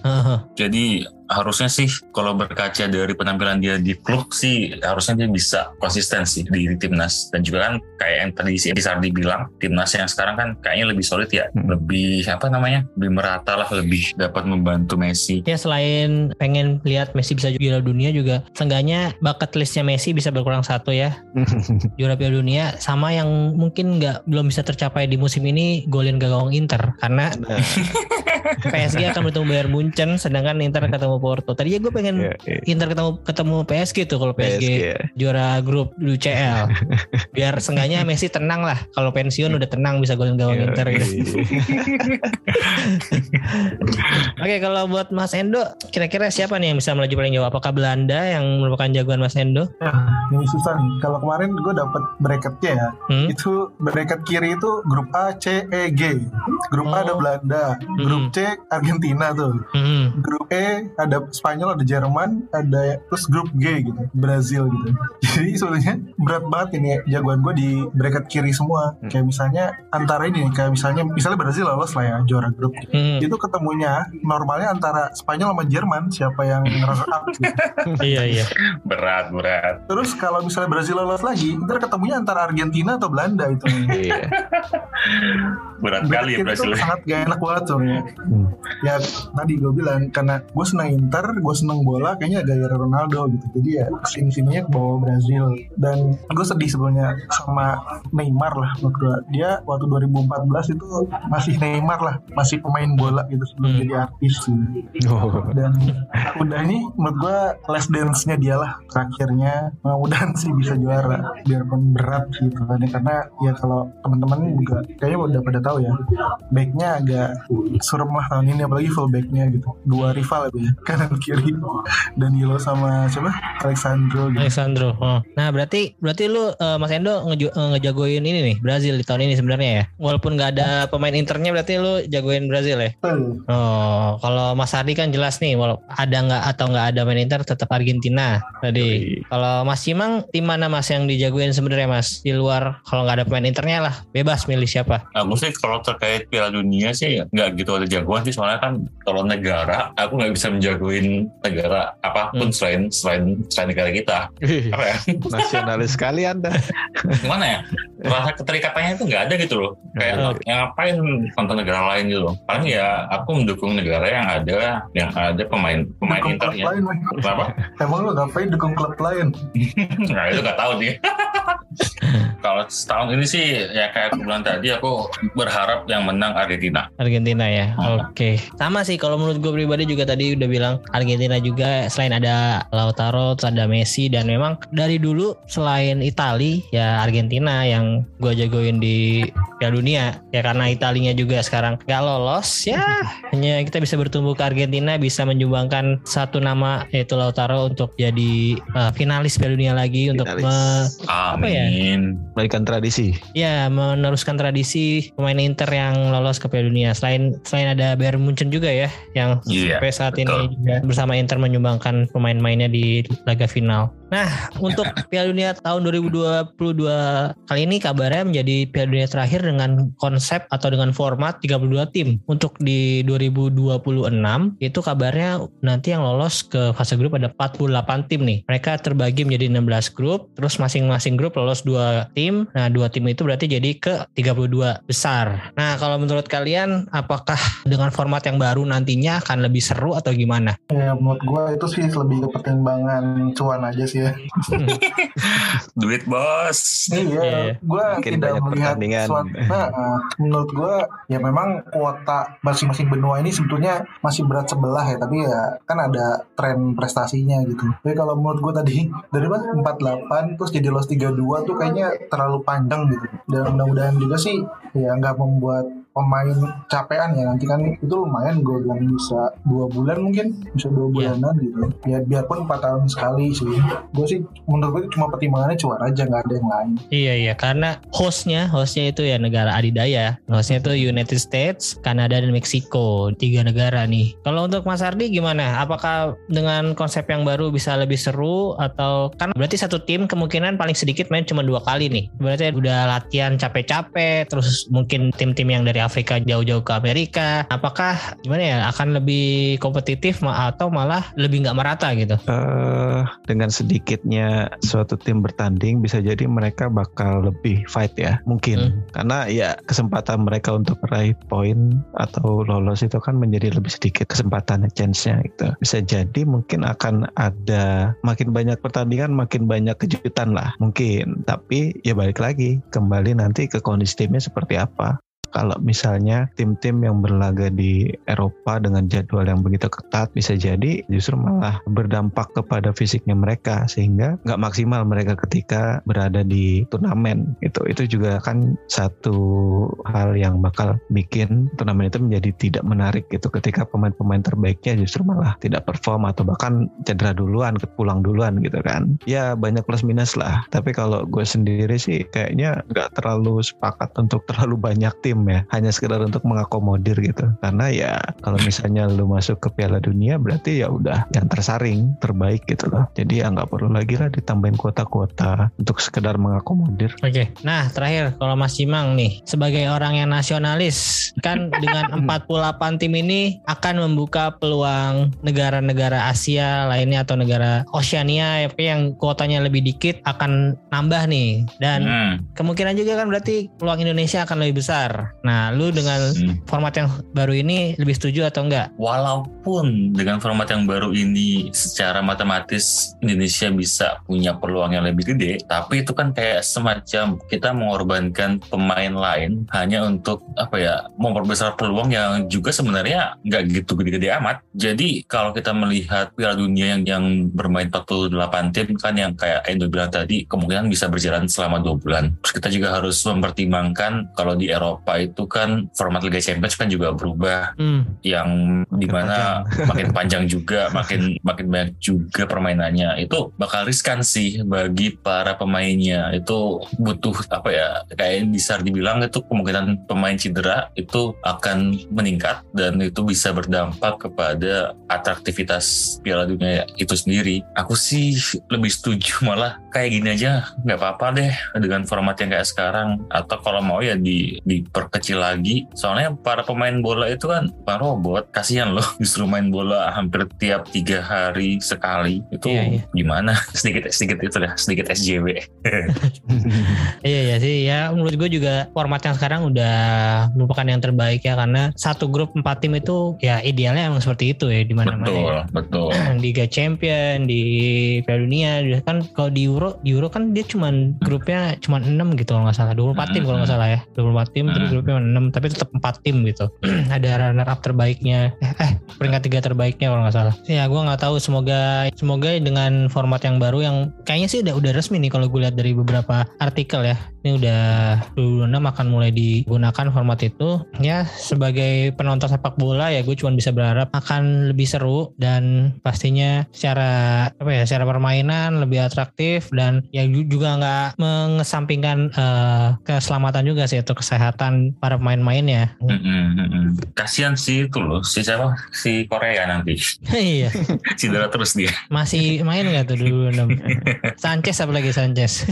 heeh. Jadi harusnya sih kalau berkaca dari penampilan dia di klub sih harusnya dia bisa konsisten sih di, di timnas. Dan juga kan kayak yang tadi si Sardi bilang timnas yang sekarang kan kayaknya lebih solid ya. Hmm. lebih apa namanya lebih merata lah lebih dapat membantu Messi. Ya selain pengen lihat Messi bisa juara dunia juga seenggaknya bucket listnya Messi bisa berkurang satu ya. Juara Piala Dunia sama yang mungkin nggak belum bisa tercapai di musim ini golin gawang Inter. Karena Nah, PSG akan bertemu Bayern Munchen sedangkan Inter ketemu Porto. Tadinya gue pengen iya, iya. Inter ketemu ketemu PSG tuh kalau PSG, PSG, ya. juara grup UCL. Biar seenggaknya Messi tenang lah. Kalau pensiun udah tenang bisa golin gawang Iya, Inter gitu. iya. Oke, kalau buat Mas Endo, kira-kira siapa nih yang bisa melaju paling jauh? Apakah Belanda yang merupakan jagoan Mas Endo? Ya, ini susah nih. Kalau kemarin gue dapet bracketnya ya. Hmm? Itu bracket kiri itu grup A, C, E, G. Grup A ada Oh. Belanda, grup Hmm. C Argentina tuh. Hmm. Grup E ada Spanyol, ada Jerman, ada terus grup G gitu, Brazil gitu. Jadi sebenarnya berat banget ini jagoan gue di bracket kiri semua. Hmm. Kayak misalnya antara ini kayak misalnya misalnya Brazil lolos lah ya juara grup. Hmm. Itu ketemunya normalnya antara Spanyol sama Jerman siapa yang runner up gitu. iya iya. berat berat Terus kalau misalnya Brazil lolos lagi, ntar ketemunya antara Argentina atau Belanda itu. Iya. berat kali ya itu Brasil sangat gak enak banget soalnya. Hmm. Ya tadi gue bilang karena gue senang Inter, gue senang bola, kayaknya gara-gara Ronaldo gitu. Jadi ya ke sini sininya ke bawah Brazil. Dan gue sedih sebenarnya sama Neymar lah menurut gue. Dia waktu 2014 itu masih Neymar lah, masih pemain bola gitu sebelum Hmm. jadi artis. Gitu. Oh. Dan udah ini menurut gue last dance-nya dia lah terakhirnya. Mudah-mudahan sih bisa juara biarpun berat gitu kan karena ya kalau teman-teman juga kayaknya udah pada tahu ya backnya agak serem lah tahun ini apalagi full backnya gitu dua rival ya kanan kiri Danilo sama siapa Alexandro gitu. Alexandro. Oh. Nah berarti berarti lu eh, Mas Endo ngeju- eh, ngejagoin ini nih Brazil di tahun ini sebenarnya ya. Walaupun nggak ada pemain internya berarti lu jagoin Brazil ya. Betul. Oh, kalau Mas Ardi kan jelas nih, walau ada nggak atau nggak ada main Inter tetap Argentina tadi. Kalau Mas Cimang, tim mana Mas yang dijagoin sebenarnya Mas? Di luar kalau nggak ada pemain Internya lah, bebas milih siapa. aku sih kalau terkait Piala Dunia sih nggak gitu ada jagoan sih soalnya kan kalau negara aku nggak bisa menjagoin negara apa pun Hmm. selain selain selain negara kita apa ya Nasionalis sekali Anda. gimana ya rasa keterikatannya itu nggak ada gitu loh kayak Oke. yang ngapain nonton negara lain gitu loh paling ya aku mendukung negara yang ada yang ada pemain pemain dukung klub internya lain kenapa emang lu ngapain dukung klub lain nah itu nggak tahu nih kalau setahun ini sih ya kayak aku bilang tadi aku berharap yang menang Argentina Argentina ya. Hmm. Oke. Sama sih kalau menurut gue pribadi juga tadi udah bilang Argentina juga selain ada Lautaro, ada Messi dan memang dari dulu selain Itali ya Argentina yang gue jagoin di Piala Dunia ya karena Italinya juga sekarang nggak lolos ya hanya kita bisa bertumbuh ke Argentina bisa menyumbangkan satu nama yaitu Lautaro untuk jadi uh, finalis Piala Dunia lagi untuk me- Apa ya? Balikan tradisi. ya meneruskan tradisi pemain Inter yang lolos ke Piala Dunia. Selain selain ada Bayern Munchen juga ya yang Iya, sampai saat ini betul. juga bersama Inter menyumbangkan pemain-mainnya di laga final. Nah, untuk Piala Dunia tahun 2022 kali ini kabarnya menjadi Piala Dunia terakhir dengan konsep atau dengan format 32 tim. Untuk di 2026 itu kabarnya nanti yang lolos ke fase grup ada 48 tim nih. Mereka terbagi menjadi 16 grup, terus masing-masing grup lolos dua tim. Nah, dua tim itu berarti jadi ke 32 besar. Nah, kalau menurut kalian apakah dengan format yang baru nantinya akan lebih seru atau gimana? ya menurut gue itu sih lebih ke pertimbangan cuan aja sih ya duit bos Iya. Iya, gue tidak melihat suatu. Nah, menurut gue ya memang kuota masing-masing benua ini sebetulnya masih berat sebelah ya, tapi ya kan ada tren prestasinya gitu. Tapi kalau menurut gue tadi dari mana 48 terus jadi los 32 tuh kayaknya terlalu panjang gitu. Dan mudah-mudahan juga sih ya nggak membuat pemain capean ya nanti kan itu lumayan gue bilang bisa dua bulan mungkin bisa dua Iya. bulanan gitu ya biarpun empat tahun sekali sih gue sih menurut gue cuma pertimbangannya cuan aja nggak ada yang lain Iya iya karena hostnya hostnya itu ya negara adidaya hostnya itu United States, Kanada dan Meksiko tiga negara nih. Kalau untuk Mas Ardi gimana? Apakah dengan konsep yang baru bisa lebih seru atau kan berarti satu tim kemungkinan paling sedikit main cuma dua kali nih. Berarti udah latihan capek-capek terus mungkin tim-tim yang dari Afrika jauh-jauh ke Amerika. Apakah gimana ya akan lebih kompetitif atau malah lebih nggak merata gitu? eh dengan sedikitnya suatu tim bertanding bisa jadi mereka bakal lebih fight ya mungkin Hmm. karena ya kesempatan mereka untuk meraih poin atau lolos itu kan menjadi lebih sedikit kesempatan chance-nya gitu bisa jadi mungkin akan ada makin banyak pertandingan makin banyak kejutan lah mungkin tapi ya balik lagi kembali nanti ke kondisi timnya seperti apa kalau misalnya tim-tim yang berlaga di Eropa dengan jadwal yang begitu ketat bisa jadi justru malah berdampak kepada fisiknya mereka sehingga nggak maksimal mereka ketika berada di turnamen. Itu itu juga kan satu hal yang bakal bikin turnamen itu menjadi tidak menarik gitu. Ketika pemain-pemain terbaiknya justru malah tidak perform atau bahkan cedera duluan pulang duluan gitu kan. Ya banyak plus minus lah. Tapi kalau gue sendiri sih kayaknya nggak terlalu sepakat untuk terlalu banyak tim ya hanya sekedar untuk mengakomodir gitu karena ya kalau misalnya lu masuk ke Piala Dunia berarti ya udah yang tersaring terbaik gitu loh jadi ya nggak perlu lagi lah ditambahin kuota-kuota untuk sekedar mengakomodir Oke, nah terakhir kalau Mas Cimang nih sebagai orang yang nasionalis kan dengan 48 tim ini akan membuka peluang negara-negara Asia lainnya atau negara Oceania ya, yang kuotanya lebih dikit akan nambah nih dan Hmm. kemungkinan juga kan berarti peluang Indonesia akan lebih besar. Nah, lu dengan Hmm. format yang baru ini lebih setuju atau enggak? Walaupun dengan format yang baru ini secara matematis Indonesia bisa punya peluang yang lebih gede, tapi itu kan kayak semacam kita mengorbankan pemain lain hanya untuk apa ya memperbesar peluang yang juga sebenarnya nggak gitu gede-gede amat. Jadi kalau kita melihat Piala Dunia yang yang bermain 48 tim kan yang kayak Endo bilang tadi kemungkinan bisa berjalan selama dua bulan. Terus kita juga harus mempertimbangkan kalau di Eropa itu kan format Liga Champions kan juga berubah Hmm, yang di mana makin panjang juga, makin makin banyak juga permainannya. Itu bakal riskan sih bagi para pemainnya. Itu butuh apa ya? Kayak bisa dibilang itu kemungkinan pemain cedera itu akan meningkat dan itu bisa berdampak kepada atraktivitas Piala Dunia itu sendiri. Aku sih lebih setuju malah kayak gini aja nggak apa-apa deh dengan format yang kayak sekarang. Atau kalau mau ya di diperkecil lagi. Soalnya para pemain bola itu kan bukan robot kasihan loh. Justru main bola hampir tiap tiga hari sekali. Itu Iya, iya. gimana? Sedikit sedikit itu lah sedikit SJW Iya ya sih. Ya menurut gue juga format yang sekarang udah merupakan yang terbaik ya. Karena satu grup empat tim itu ya idealnya emang seperti itu ya di mana-mana betul ya. betul Liga Champion di Piala Dunia kan kalau di Euro di Euro kan dia cuman grupnya cuman 6 gitu kalau nggak salah. 24 tim kalau nggak salah ya. 24 tim terus Hmm. grupnya 6 tapi tetap 4 tim gitu. Ada runner up terbaiknya. Eh, eh peringkat tiga terbaiknya kalau nggak salah. Ya gue nggak tahu. Semoga semoga dengan format yang baru yang kayaknya sih udah udah resmi nih kalau gue lihat dari beberapa artikel ya ini udah 2026 akan mulai digunakan format itu. Ya sebagai penonton sepak bola ya gue cuma bisa berharap akan lebih seru dan pastinya secara apa ya secara permainan lebih atraktif dan ya ju- juga nggak mengesampingkan eh, keselamatan juga sih atau kesehatan para pemain-mainnya Mm-mm, mm-mm. kasihan sih itu loh si siapa? Si Korea nanti. Iya. Cedera terus dia. Masih main nggak tuh dulu? Sanchez apalagi Sanchez.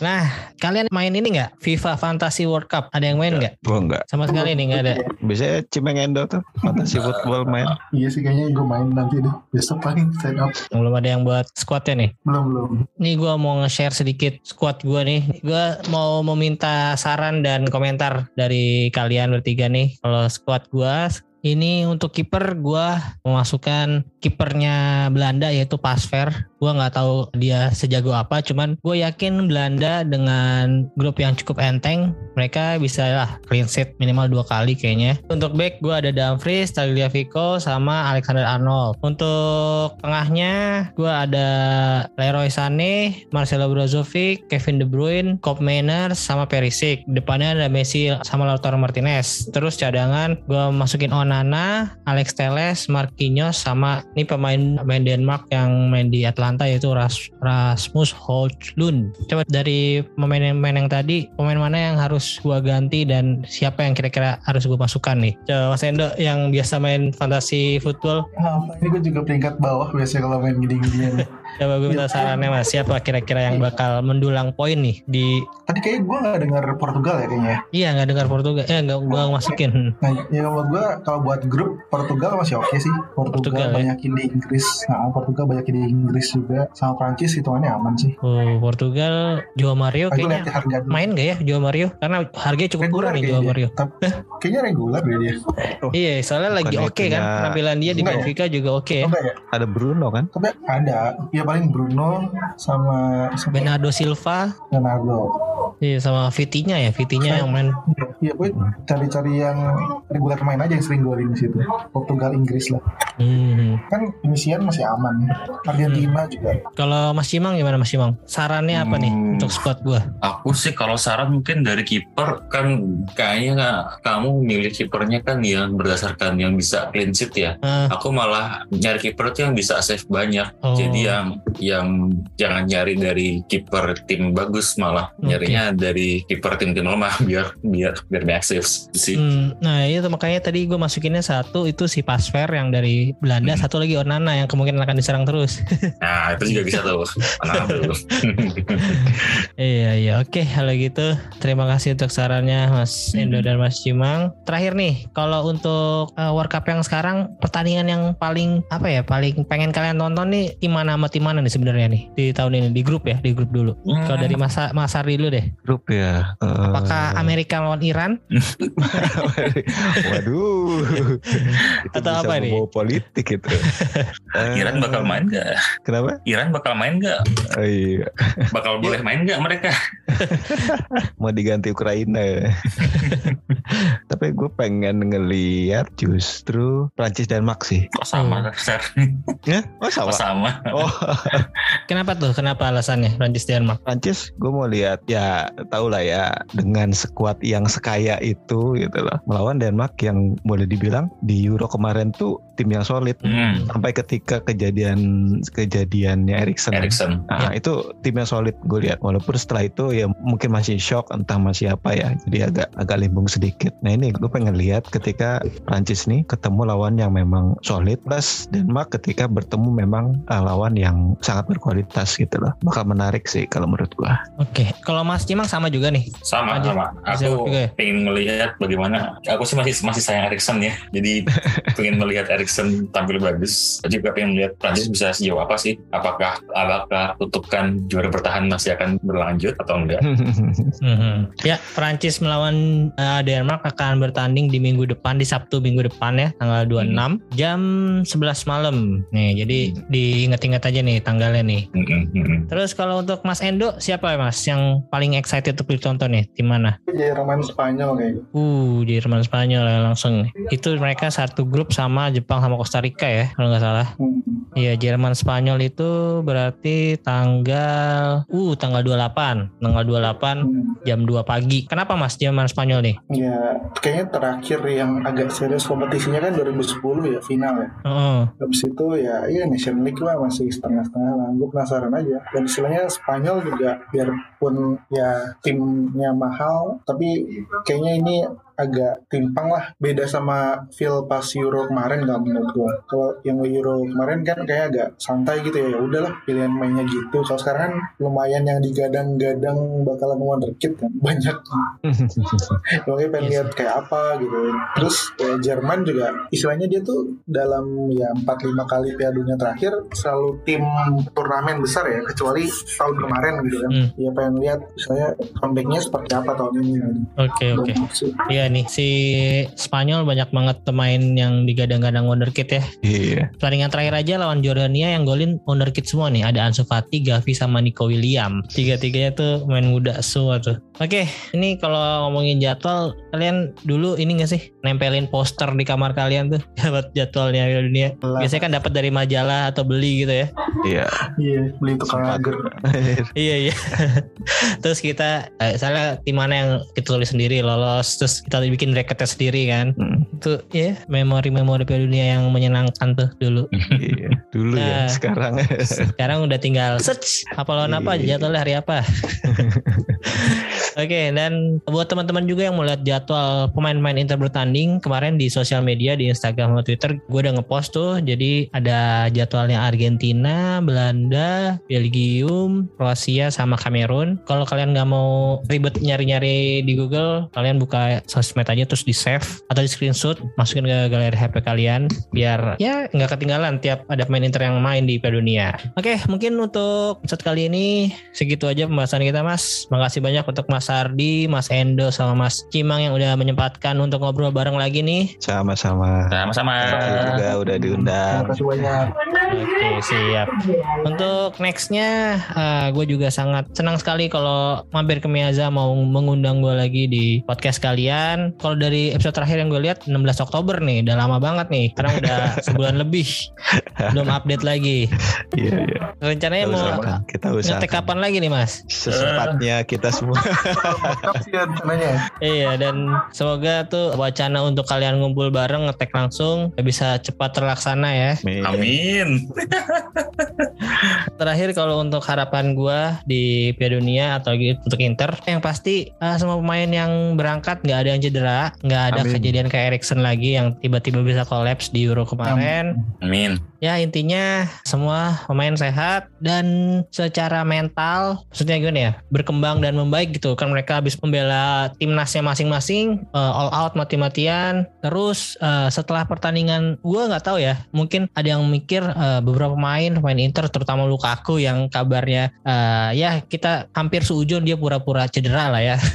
Nah kalian main ini nggak? FIFA Fantasy World Cup. Ada yang main nggak. Gue enggak. sama sekali nih nggak ada. Biasanya Cimeng Endo tuh fantasy football main. iya sih kayaknya gue main nanti deh. Besok paling stand up. Belum ada yang buat squadnya nih? Belum belum. Nih gue mau nge-share sedikit squad gue nih. Gue mau meminta saran dan komentar dari kalian bertiga nih. Kalau squad gue ini untuk kiper gue memasukkan kipernya Belanda yaitu Pasver. Gue nggak tahu dia sejago apa, cuman gue yakin Belanda dengan grup yang cukup enteng, mereka bisa lah clean sheet minimal dua kali kayaknya. Untuk back gue ada Dumfries, Tagliafico, sama Alexander Arnold. Untuk tengahnya gue ada Leroy Sané, Marcelo Brozovic, Kevin De Bruyne, Kopp Mainers, sama Perisic. Depannya ada Messi sama Lautaro Martinez. Terus cadangan gue masukin Onana, Alex Teles, Marquinhos, sama ini pemain pemain Denmark yang main di Atlanta yaitu Ras, Rasmus Højlund. Coba dari pemain-pemain yang tadi, pemain mana yang harus gua ganti dan siapa yang kira-kira harus gue masukkan nih? Coba Mas Endo yang biasa main fantasi football, Apa ini gue juga peringkat bawah biasanya kalau main gini-ginian. coba gue minta sarannya Mas, siapa kira-kira yang bakal mendulang poin nih di Tadi kayaknya gue gak dengar Portugal ya kayaknya. Iya nggak dengar Portugal, eh nggak gua masukin. Nah, ya menurut gue kalau buat grup Portugal masih oke sih. Portugal, Portugal, ya? banyakin di Inggris. Nah, Portugal banyakin di Inggris juga. Sama Prancis hitungannya aman sih. Oh Portugal, Joao Mario kayaknya harga dulu. main gak ya Joao Mario? Karena harganya cukup regular murah nih Joao kayaknya. Mario. Tapi, kayaknya regular deh dia. Oh, Iya, soalnya lagi oke kan punya- penampilan dia di ya? Benfica juga oke ya. Enggak ya? ada Bruno kan? Tapi ada. Ya paling Bruno sama, sama Bernardo Silva, Leonardo. iya sama Vitinha ya, Vitinha yang main. Iya, gue cari-cari yang regular main aja yang sering golin di situ. Portugal, Inggris lah. Hmm. Kan Inisian masih aman. Argentina juga. Kalau Mas Cimang gimana Mas Cimang? Sarannya apa nih Hmm. untuk squad gua? Aku sih kalau saran mungkin dari kiper kan kayaknya nggak- kamu milih kipernya kan yang berdasarkan yang bisa clean sheet ya. Eh, Aku malah nyari kiper tuh yang bisa save banyak. Oh. Jadi yang yang jangan nyari dari kiper tim bagus malah Oke. nyarinya dari kiper tim-tim lemah biar biar biar saves sih. hmm, nah itu makanya tadi gue masukinnya satu itu si Pasver yang dari Belanda, Hmm. satu lagi Onana yang kemungkinan akan diserang terus. Nah itu juga bisa tuh. Dulu. Iya iya oke kalau gitu terima kasih untuk sarannya Mas Hmm. Endo dan Mas Cimang. Terakhir nih kalau untuk uh, World Cup yang sekarang pertandingan yang paling apa ya paling pengen kalian tonton nih tim mana sama tim mana nih sebenarnya nih di tahun ini di grup ya di grup dulu. Kalau dari Mas Mas Ardi dulu deh. Grup ya. Eh, Apakah Amerika lawan Iran? Waduh. itu Atau bisa apa nih? politik itu. Eh, Iran bakal main nggak? Kenapa? Iran bakal main nggak? Oh, iya. Bakal boleh main nggak mereka? Mau diganti Ukraina. Tapi gue pengen ngeliat justru Prancis dan Max sih. Kok sama? Ser? Ya? Oh Kok sama. sama? Oh Kenapa tuh? Kenapa alasannya Prancis Denmark? Prancis gue mau lihat ya tau lah ya dengan sekuat yang sekaya itu gitu loh melawan Denmark yang boleh dibilang di Euro kemarin tuh tim yang solid Hmm. sampai ketika kejadian kejadiannya Erikson Erikson. Nah, itu tim yang solid gue lihat walaupun setelah itu ya mungkin masih shock entah masih apa ya jadi agak agak limbung sedikit nah ini gue pengen lihat ketika Prancis nih ketemu lawan yang memang solid plus Denmark ketika bertemu memang uh, lawan yang sangat berkualitas gitu loh bakal menarik sih kalau menurut gue Oke, kalau Mas Cimang sama juga nih. Sama Aja. sama. Aku juga ya? pengen melihat bagaimana. Aku sih masih masih sayang Erikson ya. Jadi pengen melihat Erikson tampil bagus. Aku juga pengen melihat Prancis bisa sejauh apa sih? Apakah apakah tutupan juara bertahan masih akan berlanjut atau enggak? Mhm. Ya, Prancis melawan uh, Denmark akan bertanding di minggu depan di Sabtu minggu depan ya, tanggal 26 jam 11 malam. Nih, jadi diingat-ingat aja nih tanggalnya nih. Mm-mm. Terus kalau untuk Mas Endo siapa ya Mas yang paling excited untuk ditonton nih? Tim mana? Jerman Spanyol kayaknya. Uh, Jerman Spanyol ya langsung. Itu mereka satu grup sama Jepang sama Costa Rica ya, kalau nggak salah. Hmm. Iya, Jerman Spanyol itu berarti tanggal uh tanggal 28, tanggal 28 Hmm. jam 2 pagi. Kenapa Mas Jerman Spanyol nih? Ya, kayaknya terakhir yang agak serius kompetisinya kan 2010 ya final ya. Heeh. Habis itu ya iya Nation League lah masih setengah-setengah lah. Gue penasaran aja. Dan istilahnya Spanyol juga biarpun ya timnya mahal, tapi kayaknya ini agak timpang lah beda sama feel pas Euro kemarin kalau menurut gue kalau yang Euro kemarin kan kayak agak santai gitu ya ya udahlah pilihan mainnya gitu kalau sekarang kan lumayan yang digadang-gadang bakalan wonderkid kan banyak Makanya pengen Yes. lihat kayak apa gitu. Terus ya, Jerman juga istilahnya dia tuh dalam ya 4-5 kali Piala Dunia terakhir selalu tim turnamen besar ya kecuali tahun kemarin gitu kan. Hmm. Ya pengen lihat misalnya comebacknya seperti apa tahun ini. Gitu. Oke, oke. Iya, nih si Spanyol banyak banget pemain yang digadang-gadang wonderkid ya. Iya. Pertandingan terakhir aja lawan Jordania yang golin wonderkid semua nih. Ada Ansu Fati, Gavi sama Nico William. Tiga-tiganya tuh main muda semua tuh. Oke, ini kalau ngomongin jadwal, kalian dulu ini gak sih nempelin poster di kamar kalian tuh dapat jadwalnya Piala Dunia. Biasanya kan dapat dari majalah atau beli gitu ya. Iya. Iya, beli tukang agar. iya iya. terus kita, eh, salah tim mana yang kita tulis sendiri lolos, terus kita bikin bracketnya sendiri kan. Hmm, Itu ya memori-memori Piala Dunia yang menyenangkan tuh dulu. iya. Dulu ya. Nah. Sekarang. Sekarang udah tinggal search apa lawan apa Iya. jadwalnya hari apa. Oke dan buat teman-teman juga yang mau lihat jadwal pemain-pemain Inter bertanding kemarin di sosial media di Instagram atau Twitter gue udah ngepost tuh jadi ada jadwalnya Argentina, Belanda, Belgium, Kroasia sama Kamerun. Kalau kalian nggak mau ribet nyari-nyari di Google, kalian buka sosmed aja terus di save atau di screenshot masukin ke galeri HP kalian biar ya nggak ketinggalan tiap ada pemain Inter yang main di Piala Dunia. Oke, mungkin untuk episode kali ini segitu aja pembahasan kita Mas. Makasih banyak untuk Mas Ardi, Mas Endo sama Mas Cimang yang udah menyempatkan untuk ngobrol bareng lagi nih. Sama-sama. Sama-sama. Juga udah diundang. Terima kasih banyak. Oke, siap. Untuk nextnya, gue juga sangat senang sekali kalau mampir ke Miaza mau mengundang gue lagi di podcast kalian. Kalau dari episode terakhir yang gue lihat 16 Oktober nih, udah lama banget nih. Sekarang udah sebulan lebih, belum update lagi. Iya, iya. Rencananya Kita mau usahakan. Kita ngetek usahakan. kapan lagi nih Mas? Sesempatnya kita semua. Ya. Iya dan semoga tuh wacana untuk kalian ngumpul bareng ngetek langsung bisa cepat terlaksana ya. Amin. Terakhir kalau untuk harapan gua di Piala Dunia atau gitu untuk Inter, yang pasti eh, semua pemain yang berangkat nggak ada yang cedera, nggak ada Amin. kejadian kayak Erikson lagi yang tiba-tiba bisa kolaps di Euro kemarin. Amin. Ya intinya semua pemain sehat dan secara mental, maksudnya gimana ya, berkembang dan membaik gitu kan mereka habis membela timnasnya masing-masing, eh, all out mati-matian. Terus eh, setelah pertandingan, gua nggak tahu ya, mungkin ada yang mikir eh, beberapa pemain pemain Inter terutama Lukaku yang kabarnya eh, ya kita hampir seujung dia pura-pura cedera lah ya.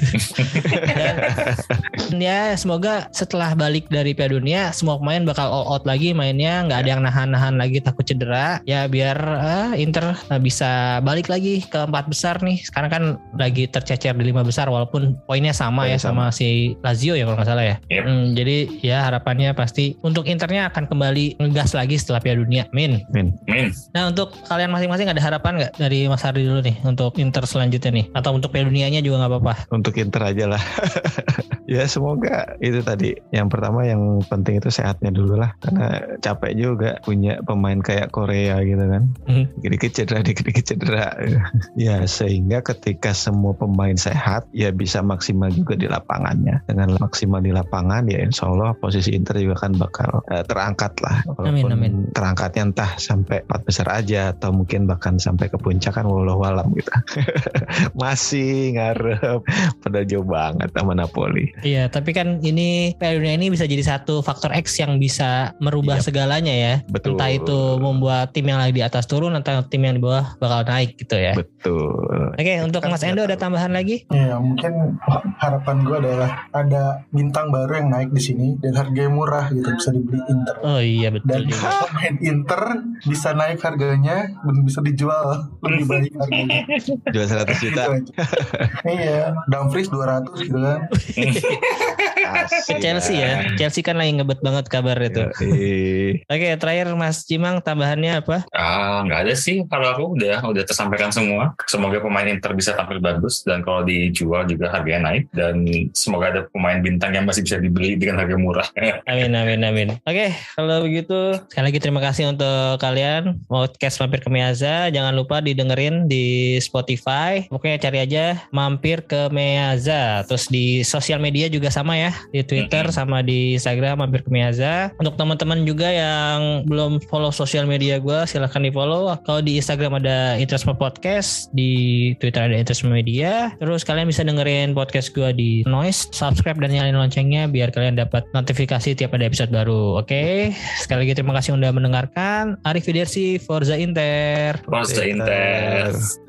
dan ya semoga setelah balik dari Piala Dunia semua pemain bakal all out lagi mainnya nggak ada yang nahan-nahan lagi takut cedera ya biar eh, Inter eh, bisa balik lagi ke empat besar nih sekarang kan lagi tercecer di lima besar walaupun poinnya sama Poinnya ya sama, si Lazio ya kalau nggak salah ya Yep. Hmm, jadi ya harapannya pasti untuk Internya akan kembali ngegas lagi setelah Piala Dunia Min Min. Amin. Nah untuk kalian masing-masing ada harapan nggak dari Mas Hardi dulu nih untuk Inter selanjutnya nih atau untuk Piala Dunianya juga nggak apa-apa Untuk Inter aja lah. ya semoga itu tadi. Yang pertama yang penting itu sehatnya dulu lah. Karena capek juga punya pemain kayak Korea gitu kan. Hmm. Dikit-dikit cedera, dikit-dikit cedera. ya sehingga ketika semua pemain sehat ya bisa maksimal juga di lapangannya. Dengan maksimal di lapangan ya insya Allah posisi Inter juga kan bakal eh, terangkat lah. Amin, Walaupun amin. terangkatnya entah sampai empat besar aja atau mungkin bahkan sampai ke puncak kan walau alam gitu. Masih ngarep pada jauh banget sama Napoli. Iya tapi kan ini Piala Dunia ini bisa jadi satu faktor X yang bisa merubah Yap. segalanya ya Betul. entah itu membuat tim yang lagi di atas turun atau tim yang di bawah bakal naik gitu ya Betul. Oke untuk kan Mas Endo ada tambahan lagi Ya mungkin harapan gue adalah ada bintang baru yang naik di sini dan harganya murah gitu bisa dibeli Inter. Oh iya betul Dan juga pemain Inter bisa naik harganya dan bisa dijual lebih baik harganya. Jual 100 juta. Gitu iya, Dumfries 200 gitu kan. Ke Chelsea ya Chelsea kan lagi ngebet banget kabar itu. Oke terakhir Mas Cimang tambahannya apa Ah, nggak ada sih kalau aku udah udah tersampaikan semua. Semoga pemain Inter bisa tampil bagus dan kalau dijual juga harganya naik dan semoga ada pemain bintang yang masih bisa dibeli dengan harga murah. Amin amin amin. Oke, kalau begitu sekali lagi terima kasih untuk kalian podcast mampir ke Meaza. Jangan lupa didengerin di Spotify. Pokoknya cari aja mampir ke Meaza. Terus di sosial media juga sama ya, di Twitter sama di Instagram mampir ke Meaza. Untuk teman-teman juga yang belum follow sosial media gue, silahkan di follow. Kalau di Instagram ada Interisme Podcast, di Twitter ada Interisme Media. Terus kalian bisa dengerin podcast gue di Noise, subscribe dan nyalain loncengnya biar kalian dapat notifikasi tiap ada episode baru. Oke, sekali lagi terima kasih udah mendengarkan. Arif Fidersi, Forza Inter. Forza Inter.